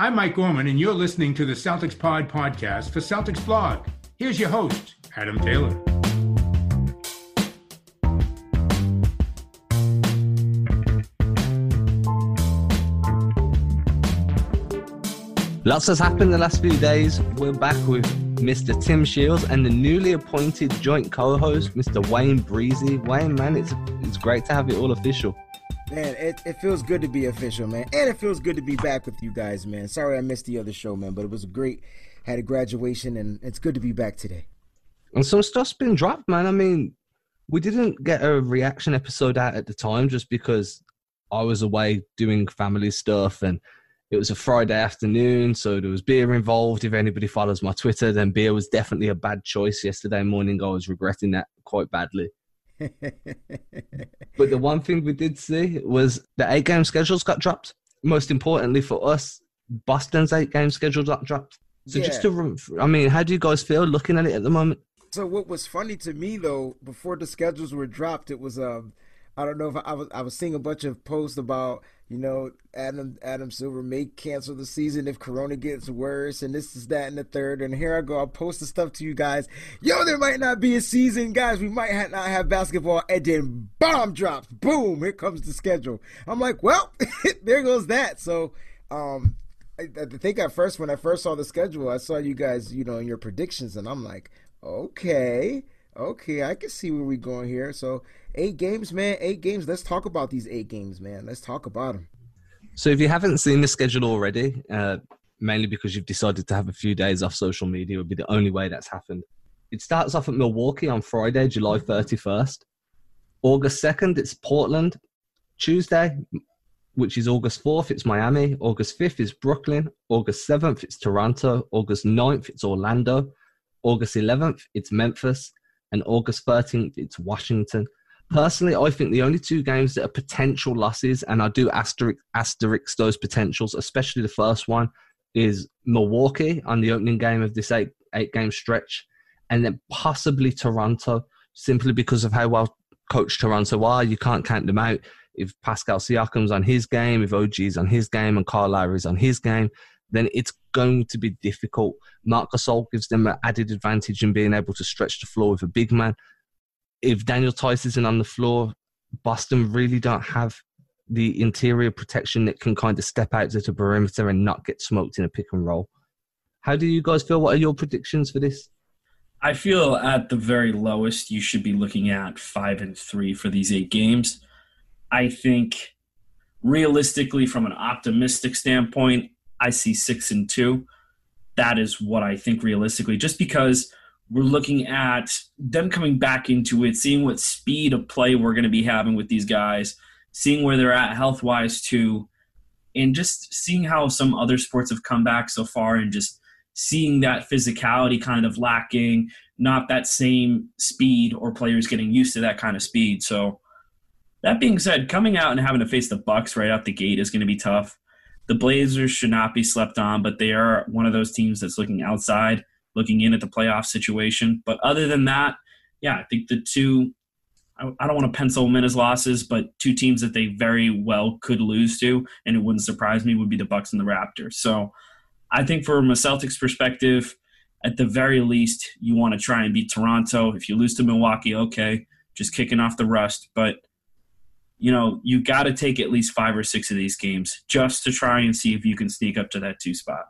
I'm Mike Gorman, and you're listening to the Celtics Pod podcast for Celtics Blog. Here's your host, Adam Taylor. Lots has happened the last few days. We're back with Mr. Tim Shields and the newly appointed joint co-host, Mr. Wayne Breezy. Wayne, man, it's it's great to have it all official. Man, it, it feels good to be official, man. And it feels good to be back with you guys, man. Sorry I missed the other show, man, but it was great. Had a graduation, and it's good to be back today. And some stuff's been dropped, man. I mean, we didn't get a reaction episode out at the time just because I was away doing family stuff and it was a Friday afternoon, so there was beer involved. If anybody follows my Twitter, then beer was definitely a bad choice yesterday morning. I was regretting that quite badly. But the one thing we did see was the eight game schedules got dropped. Most importantly for us, Boston's eight game schedule got dropped. So yeah. just to, I mean, how do you guys feel looking at it at the moment? So what was funny to me though, before the schedules were dropped, it was um, I don't know if I, I was I was seeing a bunch of posts about you know, Adam Adam Silver may cancel the season if Corona gets worse, and this is that and the third. And here I go, I'll post the stuff to you guys. Yo, there might not be a season, guys. We might have not have basketball, and then bomb drops. Boom! Here comes the schedule. I'm like, well, there goes that. So, um, I, I think at first when I first saw the schedule, I saw you guys, you know, in your predictions, and I'm like, okay, okay, I can see where we're going here. So eight games, man. Eight games. Let's talk about these eight games, man. Let's talk about them. So, if you haven't seen the schedule already, uh, mainly because you've decided to have a few days off social media, would be the only way that's happened. It starts off at Milwaukee on Friday, July 31st. August 2nd, it's Portland. Tuesday, which is August 4th, it's Miami. August 5th is Brooklyn. August 7th, it's Toronto. August 9th, it's Orlando. August 11th, it's Memphis. And August 13th, it's Washington personally, I think the only two games that are potential losses, and I do asterisk, asterisk those potentials, especially the first one, is Milwaukee on the opening game of this eight eight game stretch, and then possibly Toronto, simply because of how well coached Toronto are. You can't count them out. If Pascal Siakam's on his game, if OG's on his game, and Kyle Lowry's on his game, then it's going to be difficult. Marc Gasol gives them an added advantage in being able to stretch the floor with a big man if Daniel Theis isn't on the floor, Boston really don't have the interior protection that can kind of step out to the perimeter and not get smoked in a pick and roll. How do you guys feel? What are your predictions for this? I feel at the very lowest, you should be looking at five and three for these eight games. I think realistically, from an optimistic standpoint, I see six and two. That is what I think realistically, just because we're looking at them coming back into it, seeing what speed of play we're going to be having with these guys, seeing where they're at health wise too, and just seeing how some other sports have come back so far and just seeing that physicality kind of lacking, not that same speed or players getting used to that kind of speed. So that being said, coming out and having to face the Bucks right out the gate is going to be tough. The Blazers should not be slept on, but they are one of those teams that's looking outside looking in at the playoff situation. But other than that, yeah, I think the two, I, I don't want to pencil them in as losses, but two teams that they very well could lose to, and it wouldn't surprise me, would be the Bucks and the Raptors. So I think from a Celtics perspective, at the very least, you want to try and beat Toronto. If you lose to Milwaukee, okay, just kicking off the rust. But you know, you got to take at least five or six of these games just to try and see if you can sneak up to that two spot.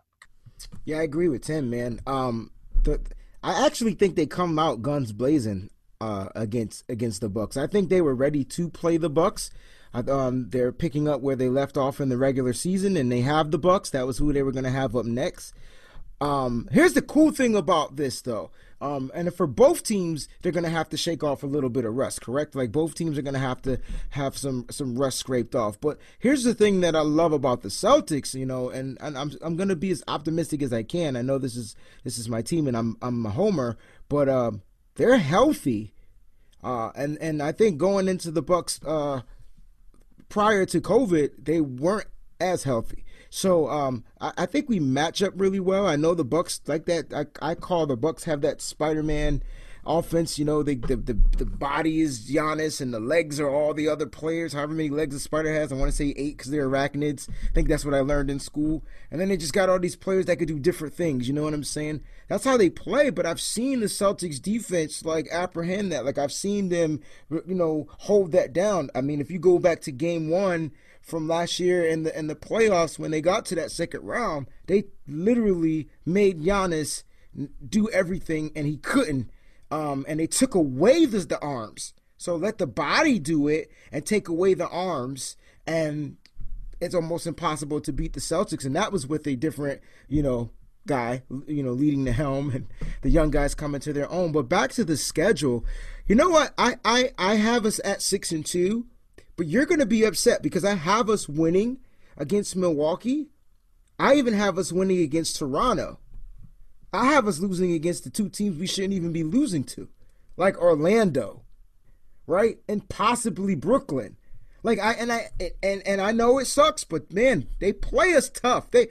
Yeah, I agree with Tim, man. Um, the I actually think they come out guns blazing uh, against against the Bucks. I think they were ready to play the Bucks. Um, they're picking up where they left off in the regular season, and they have the Bucks. That was who they were going to have up next. Um, here's the cool thing about this, though. Um, and for both teams, they're going to have to shake off a little bit of rust, correct? Like both teams are going to have to have some some rust scraped off. But here's the thing that I love about the Celtics, you know, and, and I'm I'm going to be as optimistic as I can. I know this is this is my team, and I'm I'm a homer, but uh, they're healthy, uh, and and I think going into the Bucks uh, prior to COVID, they weren't as healthy. So um, I, I, think we match up really well. I know the Bucks like that. I, I call the Bucks have that Spider-Man offense, you know, the the the, the body is Giannis and the legs are all the other players. However many legs a spider has, I want to say eight because they're arachnids. I think that's what I learned in school. And then they just got all these players that could do different things. You know what I'm saying? That's how they play. But I've seen the Celtics defense like apprehend that. Like I've seen them, you know, hold that down. I mean, if you go back to Game One from last year in the in the playoffs when they got to that second round, they literally made Giannis do everything and he couldn't. Um, and they took away the, the arms. So let the body do it and take away the arms, and it's almost impossible to beat the Celtics. And that was with a different, you know, guy, you know, leading the helm and the young guys coming to their own. But back to the schedule, you know what? I I, I have us at six and two, but you're gonna be upset because I have us winning against Milwaukee. I even have us winning against Toronto. I have us losing against the two teams we shouldn't even be losing to, like Orlando, right, and possibly Brooklyn. Like I and I and and I know it sucks, but man, they play us tough. They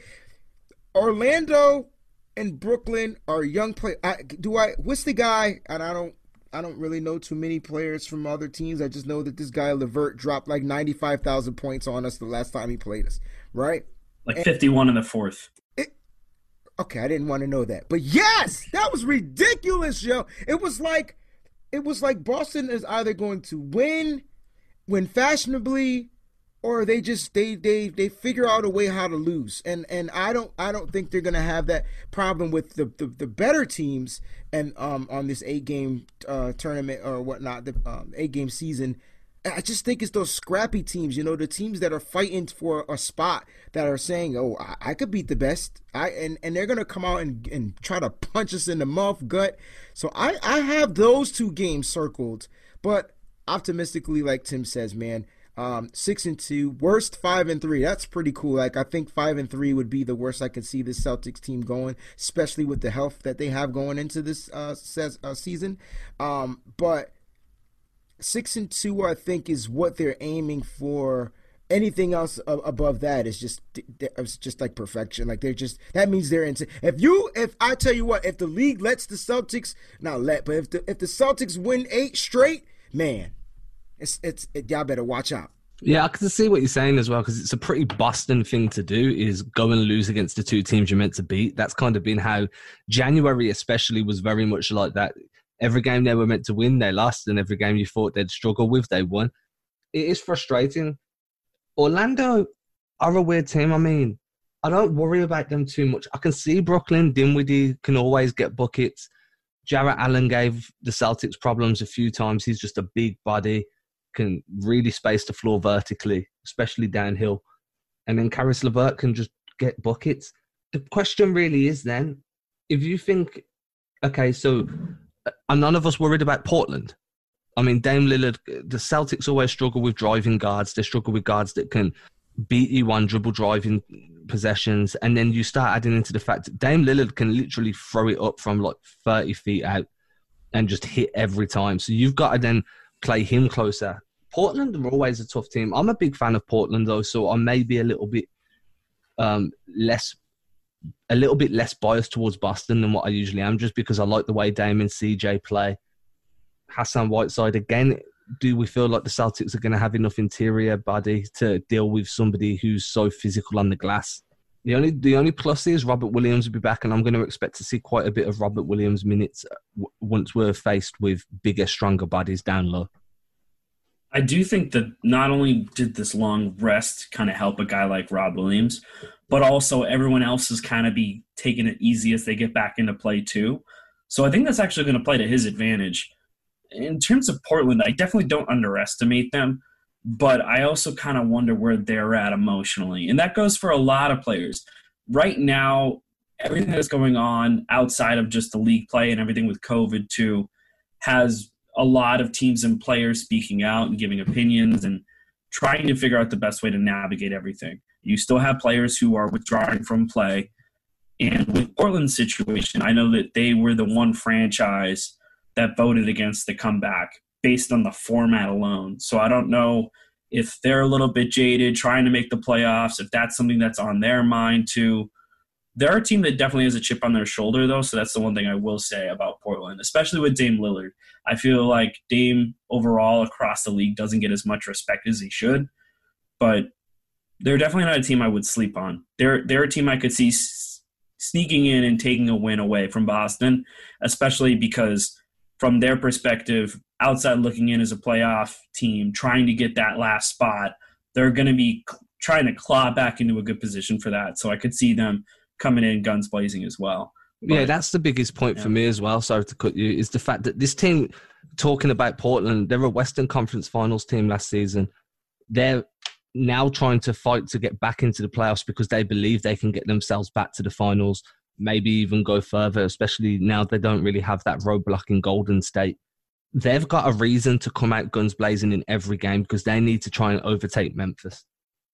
Orlando and Brooklyn are young play. I, do I? What's the guy? And I don't. I don't really know too many players from other teams. I just know that this guy LeVert dropped like ninety five thousand points on us the last time he played us. Right? Like fifty one in the fourth. Okay, I didn't want to know that. But yes, that was ridiculous, yo. It was like it was like Boston is either going to win, win fashionably, or they just they they they figure out a way how to lose. And and I don't I don't think they're gonna have that problem with the the, the better teams and um on this eight game uh tournament or whatnot, the um, eight game season I just think it's those scrappy teams, you know, the teams that are fighting for a spot that are saying, "Oh, I, I could beat the best," I and, and they're gonna come out and, and try to punch us in the mouth, gut. So I I have those two games circled, but optimistically, like Tim says, man, um, six and two, worst five and three. That's pretty cool. Like I think five and three would be the worst I could see this Celtics team going, especially with the health that they have going into this uh, ses- uh season. Um, but six and two, I think, is what they're aiming for. Anything else above that is just it's just like perfection. Like they're just that means they're into. If you, if I tell you what, if the league lets the Celtics not let, but if the if the Celtics win eight straight, man, it's it's it, y'all better watch out. Yeah, I can see what you're saying as well because it's a pretty Boston thing to do is go and lose against the two teams you're meant to beat. That's kind of been how January, especially, was very much like that. Every game they were meant to win, they lost, and every game you thought they'd struggle with, they won. It is frustrating. Orlando are a weird team. I mean, I don't worry about them too much. I can see Brooklyn, Dinwiddie can always get buckets. Jarrett Allen gave the Celtics problems a few times. He's just a big body, can really space the floor vertically, especially downhill. And then Caris LeVert can just get buckets. The question really is then, if you think, okay, so uh, are none of us worried about Portland? I mean, Dame Lillard, the Celtics always struggle with driving guards. They struggle with guards that can beat you on dribble driving possessions. And then you start adding into the fact that Dame Lillard can literally throw it up from like 30 feet out and just hit every time. So you've got to then play him closer. Portland are always a tough team. I'm a big fan of Portland though, so I may be a little bit um, less a little bit less biased towards Boston than what I usually am, just because I like the way Damon CJ play. Hassan Whiteside again. Do we feel like the Celtics are going to have enough interior body to deal with somebody who's so physical on the glass? The only the only plus is Robert Williams will be back, and I'm going to expect to see quite a bit of Robert Williams minutes once we're faced with bigger, stronger bodies down low. I do think that not only did this long rest kind of help a guy like Rob Williams, but also everyone else is kind of be taking it easy as they get back into play too. So I think that's actually going to play to his advantage. In terms of Portland, I definitely don't underestimate them, but I also kind of wonder where they're at emotionally. And that goes for a lot of players. Right now, everything that's going on outside of just the league play and everything with COVID too has a lot of teams and players speaking out and giving opinions and trying to figure out the best way to navigate everything. You still have players who are withdrawing from play. And with Portland's situation, I know that they were the one franchise that voted against the comeback based on the format alone. So I don't know if they're a little bit jaded trying to make the playoffs, if that's something that's on their mind too. They're a team that definitely has a chip on their shoulder, though. So that's the one thing I will say about Portland, especially with Dame Lillard. I feel like Dame overall across the league doesn't get as much respect as he should, but they're definitely not a team I would sleep on. They're they're a team I could see sneaking in and taking a win away from Boston, especially because from their perspective, outside looking in as a playoff team, trying to get that last spot, they're going to be trying to claw back into a good position for that. So I could see them coming in guns blazing as well. But, yeah, that's the biggest point yeah. for me as well. Sorry to cut you. Is the fact that this team, talking about Portland, they're a Western Conference Finals team last season. They're now trying to fight to get back into the playoffs because they believe they can get themselves back to the finals, maybe even go further, especially now they don't really have that roadblock in Golden State. They've got a reason to come out guns blazing in every game because they need to try and overtake Memphis.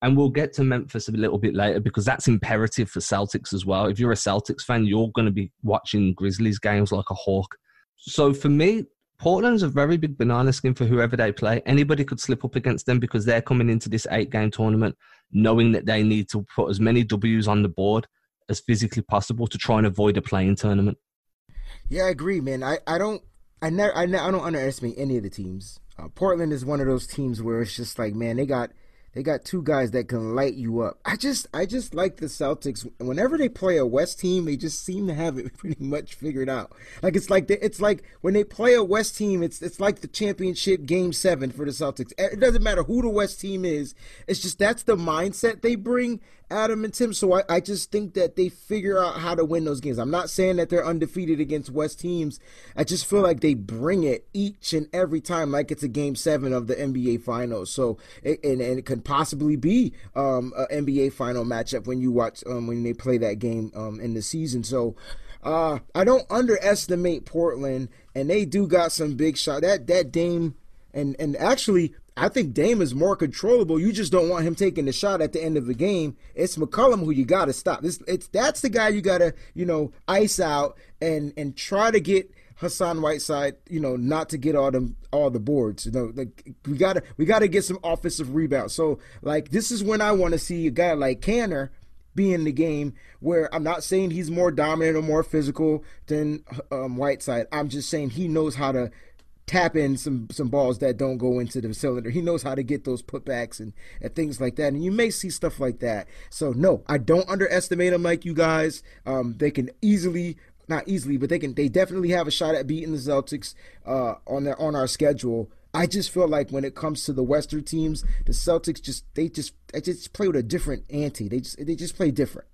And we'll get to Memphis a little bit later because that's imperative for Celtics as well. If you're a Celtics fan, you're going to be watching Grizzlies games like a hawk. So for me, Portland's a very big banana skin for whoever they play. Anybody could slip up against them because they're coming into this eight game tournament knowing that they need to put as many W's on the board as physically possible to try and avoid a play-in tournament. Yeah, I agree, man. I, I don't I never I, ne- I don't underestimate any of the teams. Uh, Portland is one of those teams where it's just like, man, they got they got two guys that can light you up. I just I just like the Celtics. Whenever they play a West team, they just seem to have it pretty much figured out. Like it's like the, it's like when they play a West team, it's it's like the championship game 7 for the Celtics. It doesn't matter who the West team is. It's just that's the mindset they bring Adam and Tim. So I, I just think that they figure out how to win those games. I'm not saying that they're undefeated against West teams. I just feel like they bring it each and every time like it's a game seven of the NBA Finals. So it, and, and it can possibly be um, an NBA final matchup when you watch um, when they play that game um, in the season. So uh, I don't underestimate Portland, and they do got some big shot. That that Dame and and actually I think Dame is more controllable. You just don't want him taking the shot at the end of the game. It's McCollum who you got to stop. This it's that's the guy you got to you know ice out and and try to get Hassan Whiteside, you know, not to get all them all the boards. You know, like we gotta we gotta get some offensive rebounds. So like this is when I want to see a guy like Kanter be in the game where I'm not saying he's more dominant or more physical than um, Whiteside. I'm just saying he knows how to tap in some some balls that don't go into the cylinder. He knows how to get those putbacks and, and things like that. And you may see stuff like that. So no, I don't underestimate them like you guys. Um, they can easily not easily, but they can they definitely have a shot at beating the Celtics uh, on their on our schedule. I just feel like when it comes to the Western teams, the Celtics just they just they just play with a different ante. They just they just play different.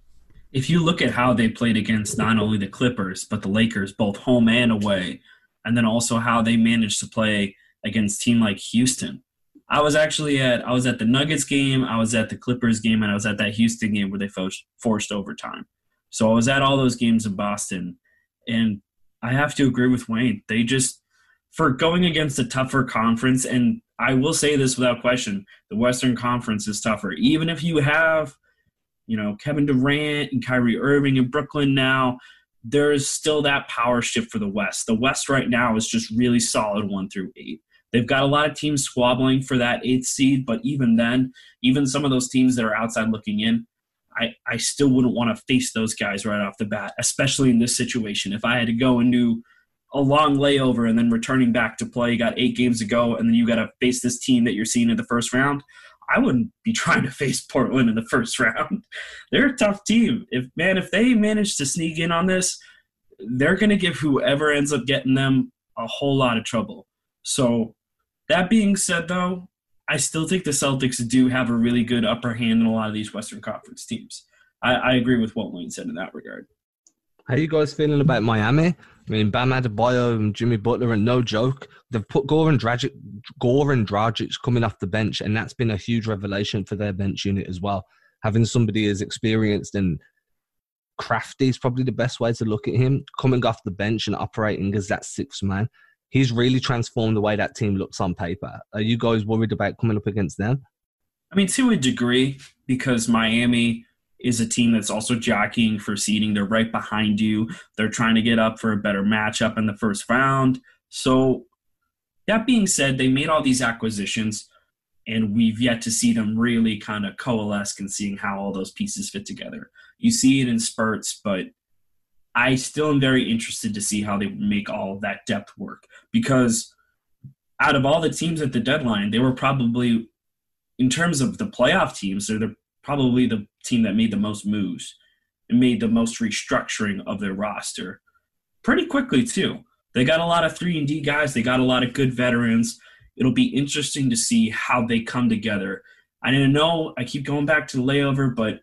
If you look at how they played against not only the Clippers but the Lakers, both home and away, and then also how they managed to play against team like Houston. I was actually at I was at the Nuggets game, I was at the Clippers game, and I was at that Houston game where they forced, forced overtime. So I was at all those games in Boston, and I have to agree with Wayne. They just for going against a tougher conference, and I will say this without question: the Western Conference is tougher. Even if you have, you know, Kevin Durant and Kyrie Irving in Brooklyn now, there's still that power shift for the West. The West right now is just really solid one through eight. They've got a lot of teams squabbling for that eighth seed, but even then, even some of those teams that are outside looking in, I, I still wouldn't want to face those guys right off the bat, especially in this situation. If I had to go and do a long layover and then returning back to play, you got eight games to go, and then you got to face this team that you're seeing in the first round, I wouldn't be trying to face Portland in the first round. They're a tough team. If man, if they manage to sneak in on this, they're going to give whoever ends up getting them a whole lot of trouble. So, that being said, though, I still think the Celtics do have a really good upper hand in a lot of these Western Conference teams. I, I agree with what Wayne said in that regard. How you guys feeling about Miami? I mean, Bam Adebayo and Jimmy Butler, and no joke, they've put Goran Dragic, Goran Dragic coming off the bench, and that's been a huge revelation for their bench unit as well. Having somebody as experienced and crafty is probably the best way to look at him, coming off the bench and operating as that sixth man. He's really transformed the way that team looks on paper. Are you guys worried about coming up against them? I mean, to a degree, because Miami is a team that's also jockeying for seeding. They're right behind you. They're trying to get up for a better matchup in the first round. So, that being said, they made all these acquisitions, and we've yet to see them really kind of coalesce and seeing how all those pieces fit together. You see it in spurts, but I still am very interested to see how they make all that depth work because out of all the teams at the deadline, they were probably, in terms of the playoff teams, they're the, probably the team that made the most moves and made the most restructuring of their roster pretty quickly too. They got a lot of three and D guys. They got a lot of good veterans. It'll be interesting to see how they come together. I didn't know. I keep going back to the layover, but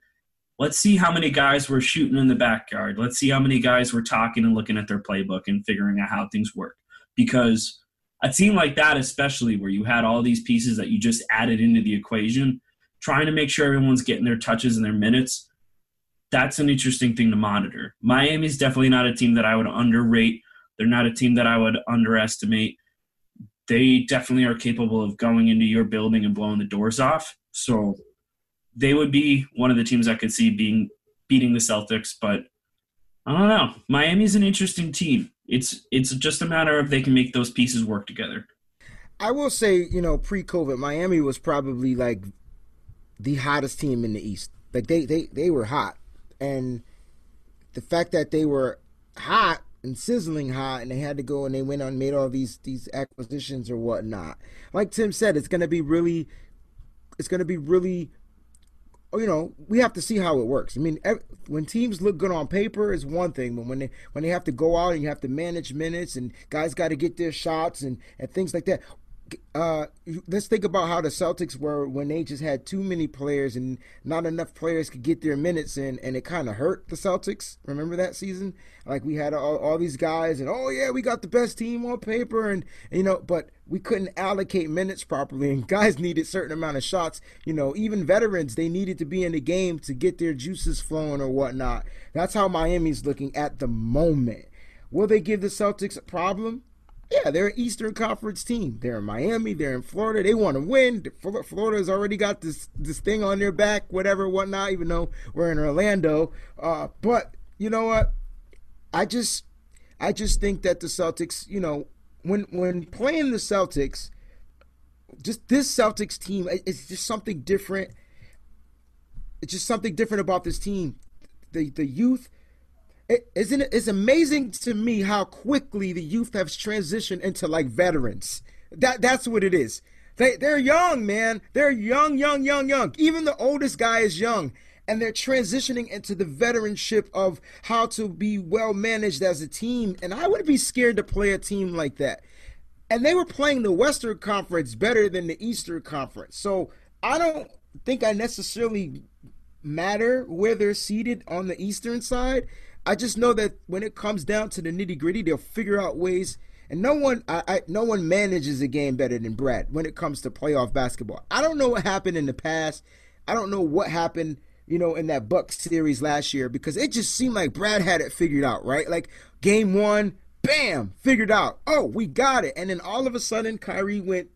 let's see how many guys were shooting in the backyard. Let's see how many guys were talking and looking at their playbook and figuring out how things work. Because a team like that, especially where you had all these pieces that you just added into the equation, trying to make sure everyone's getting their touches and their minutes, that's an interesting thing to monitor. Miami's definitely not a team that I would underrate. They're not a team that I would underestimate. They definitely are capable of going into your building and blowing the doors off. So they would be one of the teams I could see being beating the Celtics, but I don't know. Miami's an interesting team. It's it's just a matter of they can make those pieces work together. I will say, you know, pre-COVID, Miami was probably like the hottest team in the East. Like they they they were hot, and the fact that they were hot and sizzling hot, and they had to go and they went on made all these these acquisitions or whatnot. Like Tim said, it's going to be really, it's going to be really you know, we have to see how it works. I mean, when teams look good on paper is one thing, but when they when they have to go out and you have to manage minutes and guys got to get their shots and and things like that uh, let's think about how the Celtics were when they just had too many players and not enough players could get their minutes in, and it kind of hurt the Celtics. Remember that season? Like we had all, all, these guys, and oh yeah, we got the best team on paper, and, and you know, but we couldn't allocate minutes properly, and guys needed certain amount of shots. You know, even veterans they needed to be in the game to get their juices flowing or whatnot. That's how Miami's looking at the moment. Will they give the Celtics a problem? Yeah, they're an Eastern Conference team. They're in Miami. They're in Florida. They want to win. Florida's already got this this thing on their back, whatever, whatnot. Even though we're in Orlando, uh, but you know what? I just I just think that the Celtics, you know, when when playing the Celtics, just this Celtics team, is just something different. It's just something different about this team. The the youth, it, isn't it? It's amazing to me how quickly the youth have transitioned into like veterans. That that's what it is. They they're young, man. They're young, young, young, young. Even the oldest guy is young, and they're transitioning into the veteranship of how to be well managed as a team. And I wouldn't be scared to play a team like that. And they were playing the Western Conference better than the Eastern Conference. So I don't think I necessarily matter where they're seated on the Eastern side I just know that when it comes down to the nitty gritty, they'll figure out ways. And no one, I, I, no one manages a game better than Brad when it comes to playoff basketball. I don't know what happened in the past. I don't know what happened, you know, in that Bucks series last year because it just seemed like Brad had it figured out, right? Like game one, bam, figured out. Oh, we got it. And then all of a sudden, Kyrie went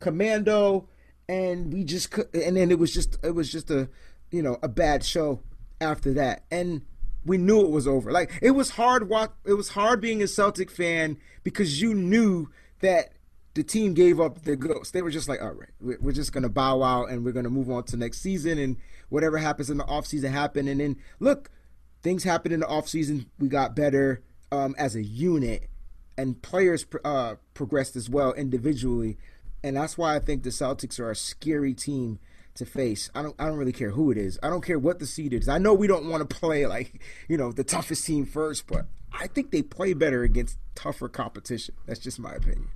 commando, and we just, and then it was just, it was just a, you know, a bad show after that. And we knew it was over. Like it was hard walk it was hard being a Celtic fan because you knew that the team gave up the ghost. They were just like, all right, we're just going to bow out and we're going to move on to next season and whatever happens in the offseason happen. And then look, things happened in the offseason. We got better um, as a unit and players uh, progressed as well individually. And that's why I think the Celtics are a scary team to face. I don't I don't really care who it is. I don't care what the seed is. I know we don't want to play like, you know, the toughest team first, but I think they play better against tougher competition. That's just my opinion.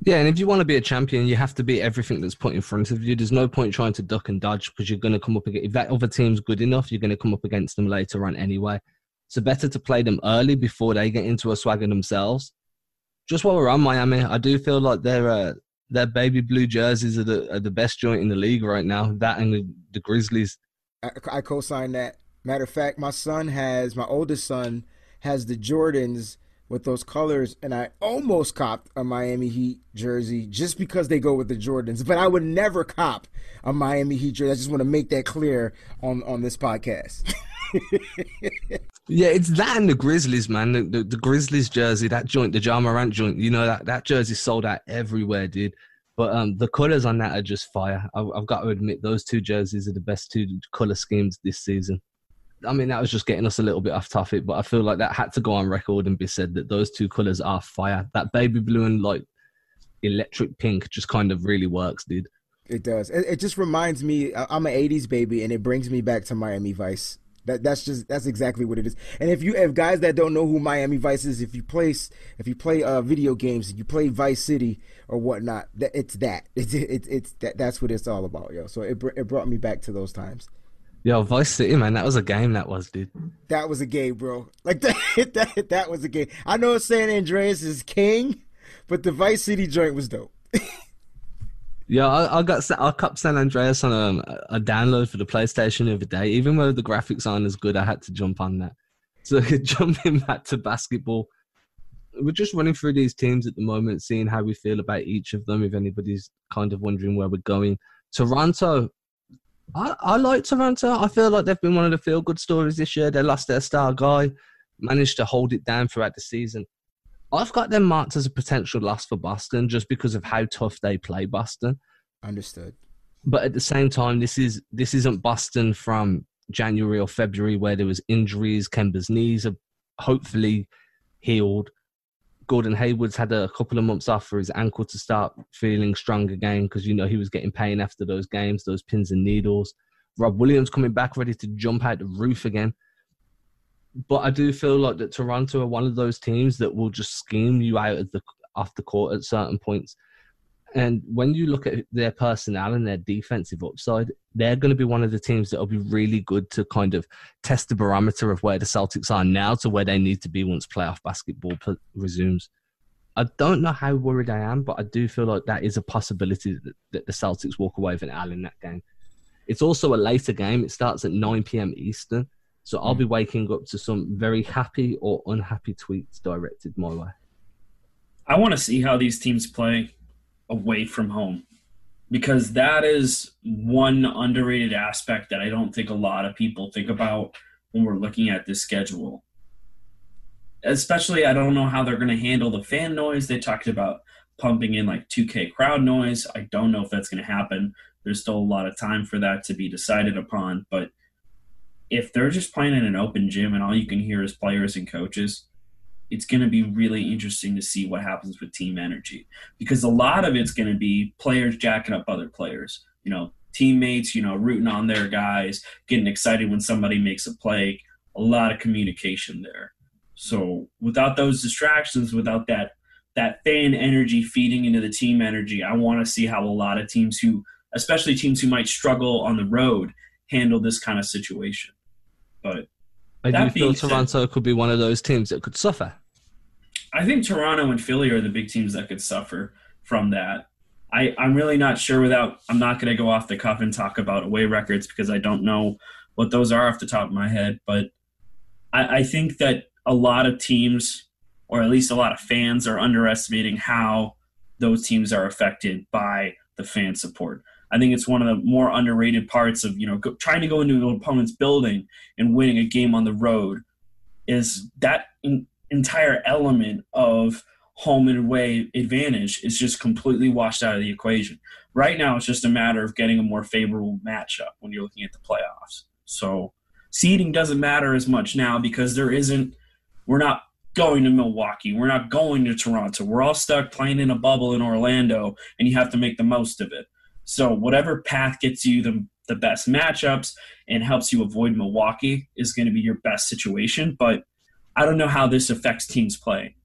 Yeah, and if you want to be a champion, you have to beat everything that's put in front of you. There's no point trying to duck and dodge because you're going to come up against if that other team's good enough, you're going to come up against them later on anyway. So better to play them early before they get into a swagger themselves. Just while we're on Miami, I do feel like they're uh, their baby blue jerseys are the are the best joint in the league right now. That and the, the Grizzlies. I, I co-sign that. Matter of fact, my son has my oldest son has the Jordans with those colors, and I almost copped a Miami Heat jersey just because they go with the Jordans. But I would never cop a Miami Heat jersey. I just want to make that clear on on this podcast. yeah, it's that and the Grizzlies, man. The, the, the, Grizzlies jersey, that joint, the Ja Morant joint. You know that that jersey sold out everywhere, dude. But um, the colors on that are just fire. I, I've got to admit, those two jerseys are the best two color schemes this season. I mean, that was just getting us a little bit off topic, but I feel like that had to go on record and be said that those two colors are fire. That baby blue and like electric pink just kind of really works, dude. It does. It, it just reminds me. I'm an '80s baby, and it brings me back to Miami Vice. That that's just that's exactly what it is. And if you if guys that don't know who Miami Vice is, if you play if you play uh video games, you play Vice City or whatnot, that it's that it's it's, it's that that's what it's all about, yo. So it it brought me back to those times. Yo, Vice City, man, that was a game. That was, dude. That was a game, bro. Like that that that was a game. I know San Andreas is king, but the Vice City joint was dope. Yeah, I, I got I cut San Andreas on a, a, download for the PlayStation the other day. Even though the graphics aren't as good, I had to jump on that. So jumping back to basketball, we're just running through these teams at the moment, seeing how we feel about each of them. If anybody's kind of wondering where we're going, Toronto. I, I like Toronto. I feel like they've been one of the feel good stories this year. They lost their star guy, managed to hold it down throughout the season. I've got them marked as a potential loss for Boston just because of how tough they play Boston. Understood. But at the same time, this is this isn't Boston from January or February where there was injuries. Kemba's knees are hopefully healed. Gordon Hayward's had a couple of months off for his ankle to start feeling strong again because you know he was getting pain after those games, those pins and needles. Rob Williams coming back ready to jump out the roof again but I do feel like that Toronto are one of those teams that will just scheme you out of the off the court at certain points. And when you look at their personnel and their defensive upside, they're going to be one of the teams that will be really good to kind of test the barometer of where the Celtics are now to where they need to be once playoff basketball resumes. I don't know how worried I am, but I do feel like that is a possibility that, that the Celtics walk away with an L in that game. It's also a later game. It starts at 9 p.m. Eastern. So I'll hmm. be waking up to some very happy or unhappy tweets directed my way. I want to see how these teams play away from home because that is one underrated aspect that I don't think a lot of people think about when we're looking at this schedule. Especially, I don't know how they're going to handle the fan noise. They talked about pumping in like 2K crowd noise. I don't know if that's going to happen. There's still a lot of time for that to be decided upon, but – if they're just playing in an open gym and all you can hear is players and coaches, it's going to be really interesting to see what happens with team energy because a lot of it's going to be players jacking up other players. You know, teammates, you know, rooting on their guys, getting excited when somebody makes a play. A lot of communication there. So without those distractions, without that that fan energy feeding into the team energy, I want to see how a lot of teams who, especially teams who might struggle on the road, handle this kind of situation. But I do feel Toronto said, could be one of those teams that could suffer. I think Toronto and Philly are the big teams that could suffer from that. I, I'm really not sure without I'm not gonna go off the cuff and talk about away records because I don't know what those are off the top of my head, but I, I think that a lot of teams or at least a lot of fans are underestimating how those teams are affected by the fan support. I think it's one of the more underrated parts of you know go, trying to go into an opponent's building and winning a game on the road is that in, entire element of home and away advantage is just completely washed out of the equation. Right now, it's just a matter of getting a more favorable matchup when you're looking at the playoffs. So seeding doesn't matter as much now because there isn't. We're not going to Milwaukee. We're not going to Toronto. We're all stuck playing in a bubble in Orlando, and you have to make the most of it. So whatever path gets you the the best matchups and helps you avoid Milwaukee is going to be your best situation. But I don't know how this affects teams play.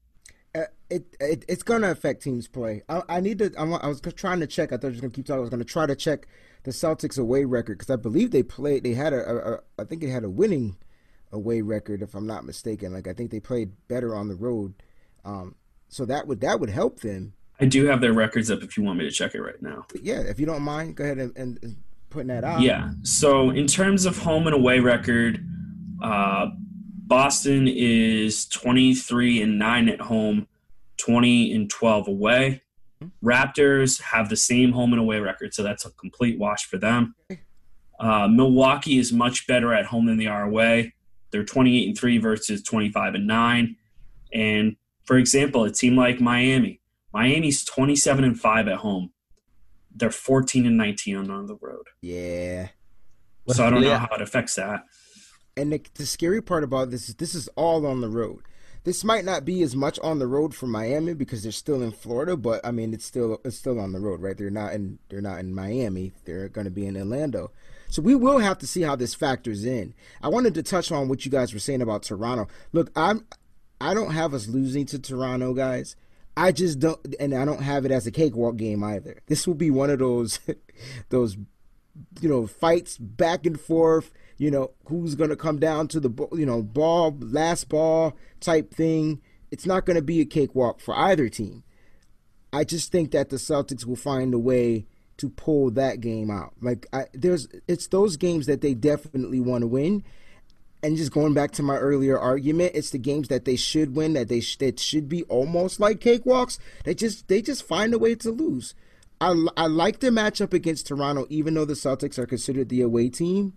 Uh, it, it it's going to affect teams play. I, I need to. I'm, i was trying to check. I thought you were going to keep talking. I was going to try to check the Celtics away record because I believe they played. They had a, a, a. I think they had a winning away record, if I'm not mistaken. Like I think they played better on the road. Um, so that would that would help them. I do have their records up if you want me to check it right now. Yeah, if you don't mind, go ahead and, and putting that out. Yeah. So in terms of home and away record, uh, Boston is 23 and 9 at home, 20 and 12 away. Raptors have the same home and away record, so that's a complete wash for them. Uh, Milwaukee is much better at home than they are away. They're 28 and 3 versus 25 and 9. And for example, a team like Miami, Miami's 27 and 5 at home. They're 14 and 19 on, on the road. Yeah. So I don't know how it affects that. And the, the scary part about this is this is all on the road. This might not be as much on the road for Miami because they're still in Florida, but I mean it's still it's still on the road, right? They're not in they're not in Miami. They're going to be in Orlando. So we will have to see how this factors in. I wanted to touch on what you guys were saying about Toronto. Look, I'm I don't have us losing to Toronto, guys. I just don't, and I don't have it as a cakewalk game either. This will be one of those, those, you know, fights back and forth. You know, who's to come down to the, you know, ball, last ball type thing. It's not to be a cakewalk for either team. I just think that the Celtics will find a way to pull that game out. Like, I, there's, it's those games that they definitely want to win and just going back to my earlier argument, it's the games that they should win that they sh- that should be almost like cakewalks. They just they just find a way to lose. I, I like the matchup against Toronto, even though the Celtics are considered the away team.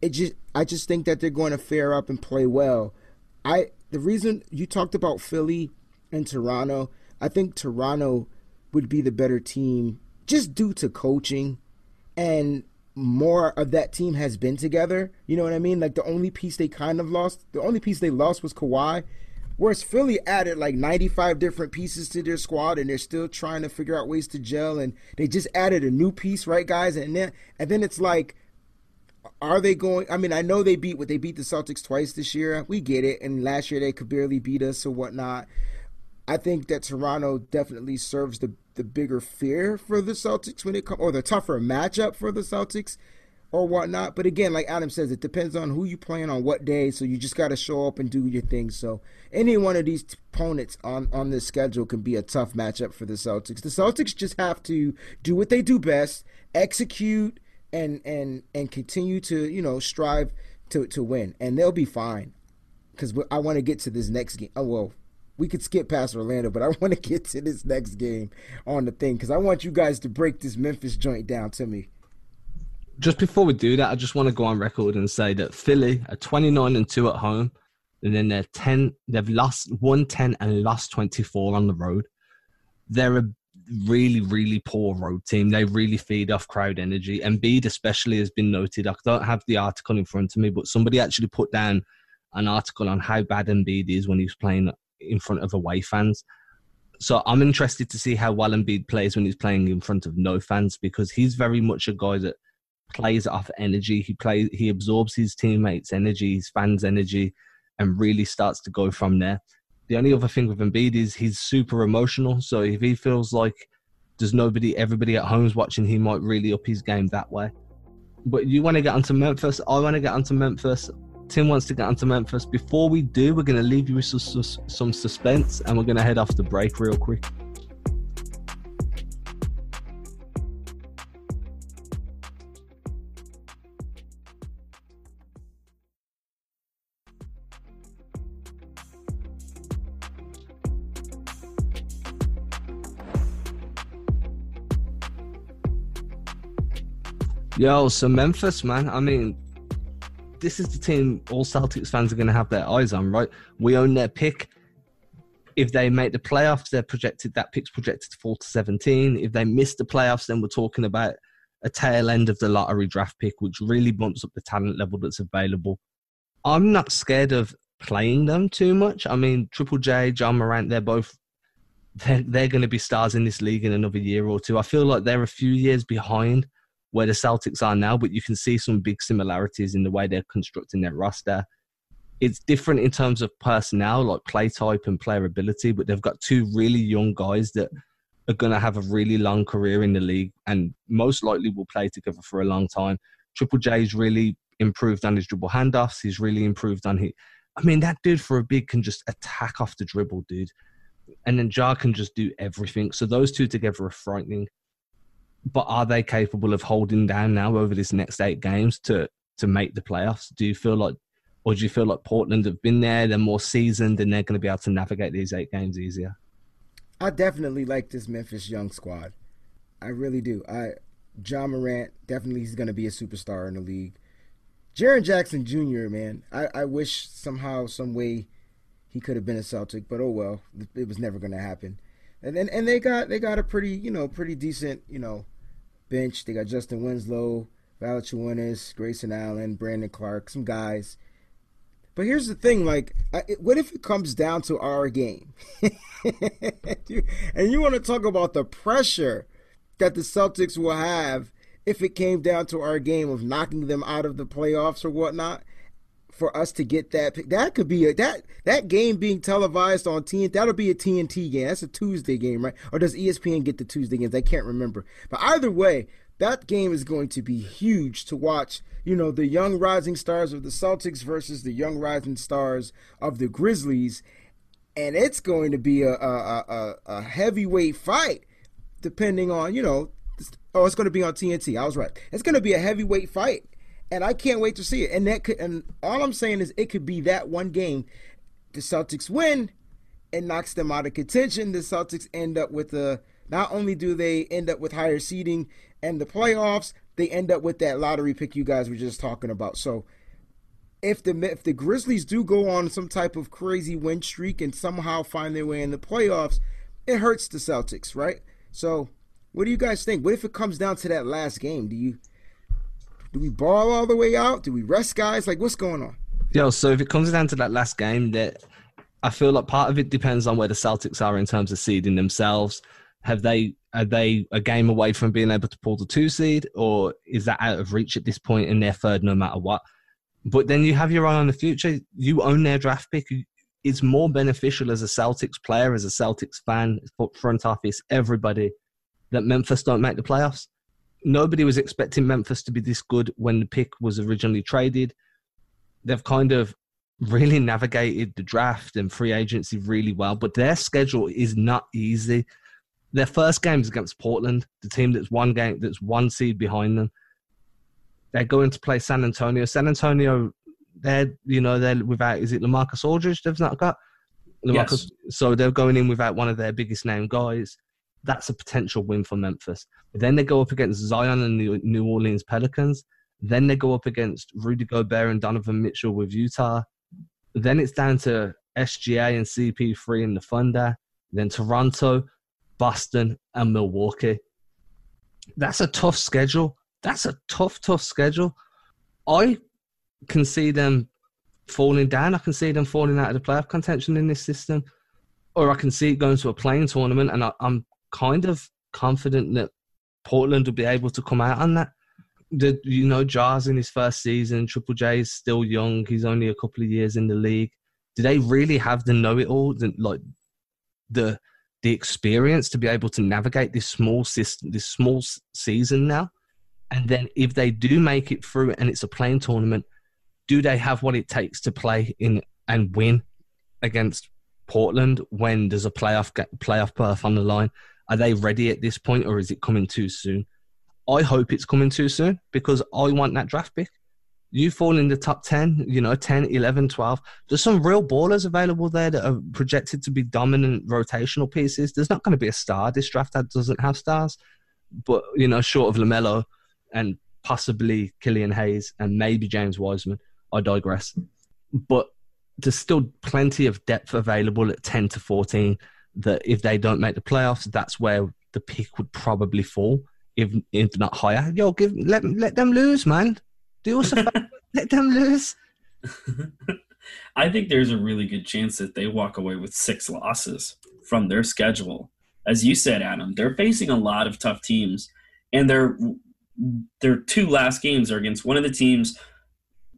It just I just think that they're going to fare up and play well. I the reason you talked about Philly and Toronto, I think Toronto would be the better team just due to coaching and more of that team has been together. You know what I mean? Like the only piece they kind of lost, the only piece they lost was Kawhi. Whereas Philly added like 95 different pieces to their squad, and they're still trying to figure out ways to gel. And they just added a new piece, right, guys? And then and then it's like, are they going? I mean, I know they beat what they beat the Celtics twice this year. We get it, and last year they could barely beat us or whatnot. I think that Toronto definitely serves the the bigger fear for the Celtics when it comes, or the tougher matchup for the Celtics or whatnot. But again, like Adam says, it depends on who you playing on what day. So you just got to show up and do your thing. So any one of these opponents on on this schedule can be a tough matchup for the Celtics. The Celtics just have to do what they do best, execute and and and continue to you know strive to to win, and they'll be fine. Because I want to get to this next game. Oh well, we could skip past Orlando, but I want to get to this next game on the thing because I want you guys to break this Memphis joint down to me. Just before we do that, I just want to go on record and say that Philly are 29 and 2 at home, and then they're 10, they've lost 110 and lost 24 on the road. They're a really, really poor road team. They really feed off crowd energy. and Embiid, especially, has been noted. I don't have the article in front of me, but somebody actually put down an article on how bad Embiid is when he's playing in front of away fans. So I'm interested to see how well Embiid plays when he's playing in front of no fans because he's very much a guy that plays off energy. He plays, he absorbs his teammates' energy, his fans' energy, and really starts to go from there. The only other thing with Embiid is he's super emotional. So if he feels like there's nobody, everybody at home's watching, he might really up his game that way. But you want to get onto Memphis? I want to get onto Memphis. Tim wants to get onto Memphis. Before we do, we're going to leave you with some, some suspense and we're going to head off the break real quick. Yo, so Memphis, man. I mean, this is the team all Celtics fans are going to have their eyes on, right? We own their pick. If they make the playoffs, they're projected that pick's projected to fall to 17. If they miss the playoffs, then we're talking about a tail end of the lottery draft pick, which really bumps up the talent level that's available. I'm not scared of playing them too much. I mean, Triple J, Ja Morant, they're both they're, they're going to be stars in this league in another year or two. I feel like they're a few years behind where the Celtics are now, but you can see some big similarities in the way they're constructing their roster. It's different in terms of personnel, like play type and player ability, but they've got two really young guys that are going to have a really long career in the league and most likely will play together for a long time. Triple J's really improved on his dribble handoffs. He's really improved on his. I mean, that dude for a big can just attack off the dribble, dude. And then Ja can just do everything. So those two together are frightening but are they capable of holding down now over this next eight games to to make the playoffs? Do you feel like, or do you feel like Portland have been there, they're more seasoned, and they're going to be able to navigate these eight games easier? I definitely like this Memphis Young squad. I really do. I Ja Morant definitely he's going to be a superstar in the league. Jaren Jackson Jr. Man, I, I wish somehow, some way, he could have been a Celtic, but oh well, it was never going to happen. And then and they got they got a pretty you know pretty decent you know bench. They got Justise Winslow, Valanciunas, Grayson Allen, Brandon Clarke, some guys. But here's the thing: like, what if it comes down to our game, and you want to talk about the pressure that the Celtics will have if it came down to our game of knocking them out of the playoffs or whatnot? For us to get that, that could be a that that game being televised on TNT. That'll be a TNT game. That's a Tuesday game, right? Or does ESPN get the Tuesday games? I can't remember. But either way, that game is going to be huge to watch. You know, the young rising stars of the Celtics versus the young rising stars of the Grizzlies, and it's going to be a a, a, a heavyweight fight, depending on you know. Oh, it's going to be on TNT. I was right. It's going to be a heavyweight fight, and I can't wait to see it. And that could, and all I'm saying is, it could be that one game. The Celtics win, and knocks them out of contention. The Celtics end up with a. Not only do they end up with higher seeding and the playoffs, they end up with that lottery pick you guys were just talking about. So if the if the Grizzlies do go on some type of crazy win streak and somehow find their way in the playoffs, it hurts the Celtics, right? So what do you guys think? What if it comes down to that last game? Do you do we ball all the way out? Do we rest guys? Like what's going on? Yo, so if it comes down to that last game, that I feel like part of it depends on where the Celtics are in terms of seeding themselves. Have they are they a game away from being able to pull the two seed, or is that out of reach at this point and they're third no matter what? But then you have your eye on the future. You own their draft pick. It's more beneficial as a Celtics player, as a Celtics fan, front office, everybody, that Memphis don't make the playoffs. Nobody was expecting Memphis to be this good when the pick was originally traded. They've kind of really navigated the draft and free agency really well, but their schedule is not easy. Their first game is against Portland, the team that's one game that's one seed behind them. They're going to play San Antonio. San Antonio, they're you know they're without is it Lamarcus Aldridge? They've not got Lamarcus, yes. so they're going in without one of their biggest name guys. That's a potential win for Memphis. Then they go up against Zion and the New Orleans Pelicans. Then they go up against Rudy Gobert and Donovan Mitchell with Utah. Then it's down to SGA and CP3 in the Thunder. Then Toronto. Boston, and Milwaukee. That's a tough schedule. That's a tough, tough schedule. I can see them falling down. I can see them falling out of the playoff contention in this system, or I can see it going to a play-in tournament. And I, am kind of confident that Portland will be able to come out on that. The, you know, Ja's in his first season. Triple J is still young. He's only a couple of years in the league. Do they really have the know-it-all? The, like the the experience to be able to navigate this small system, this small season now. And then if they do make it through and it's a play-in tournament, do they have what it takes to play in and win against Portland when there's a playoff playoff berth on the line? Are they ready at this point, or is it coming too soon? I hope it's coming too soon because I want that draft pick you fall in the top 10, you know, 10, 11, 12. There's some real ballers available there that are projected to be dominant rotational pieces. There's not going to be a star this draft that doesn't have stars, but, you know, short of LaMelo and possibly Killian Hayes and maybe James Wiseman. I digress. But there's still plenty of depth available at 10 to 14 that if they don't make the playoffs, that's where the pick would probably fall, if, if not higher. Yo, give let, let them lose, man. Do us a favor, let them lose. I think there's a really good chance that they walk away with six losses from their schedule. As you said, Adam, they're facing a lot of tough teams, and their their two last games are against one of the teams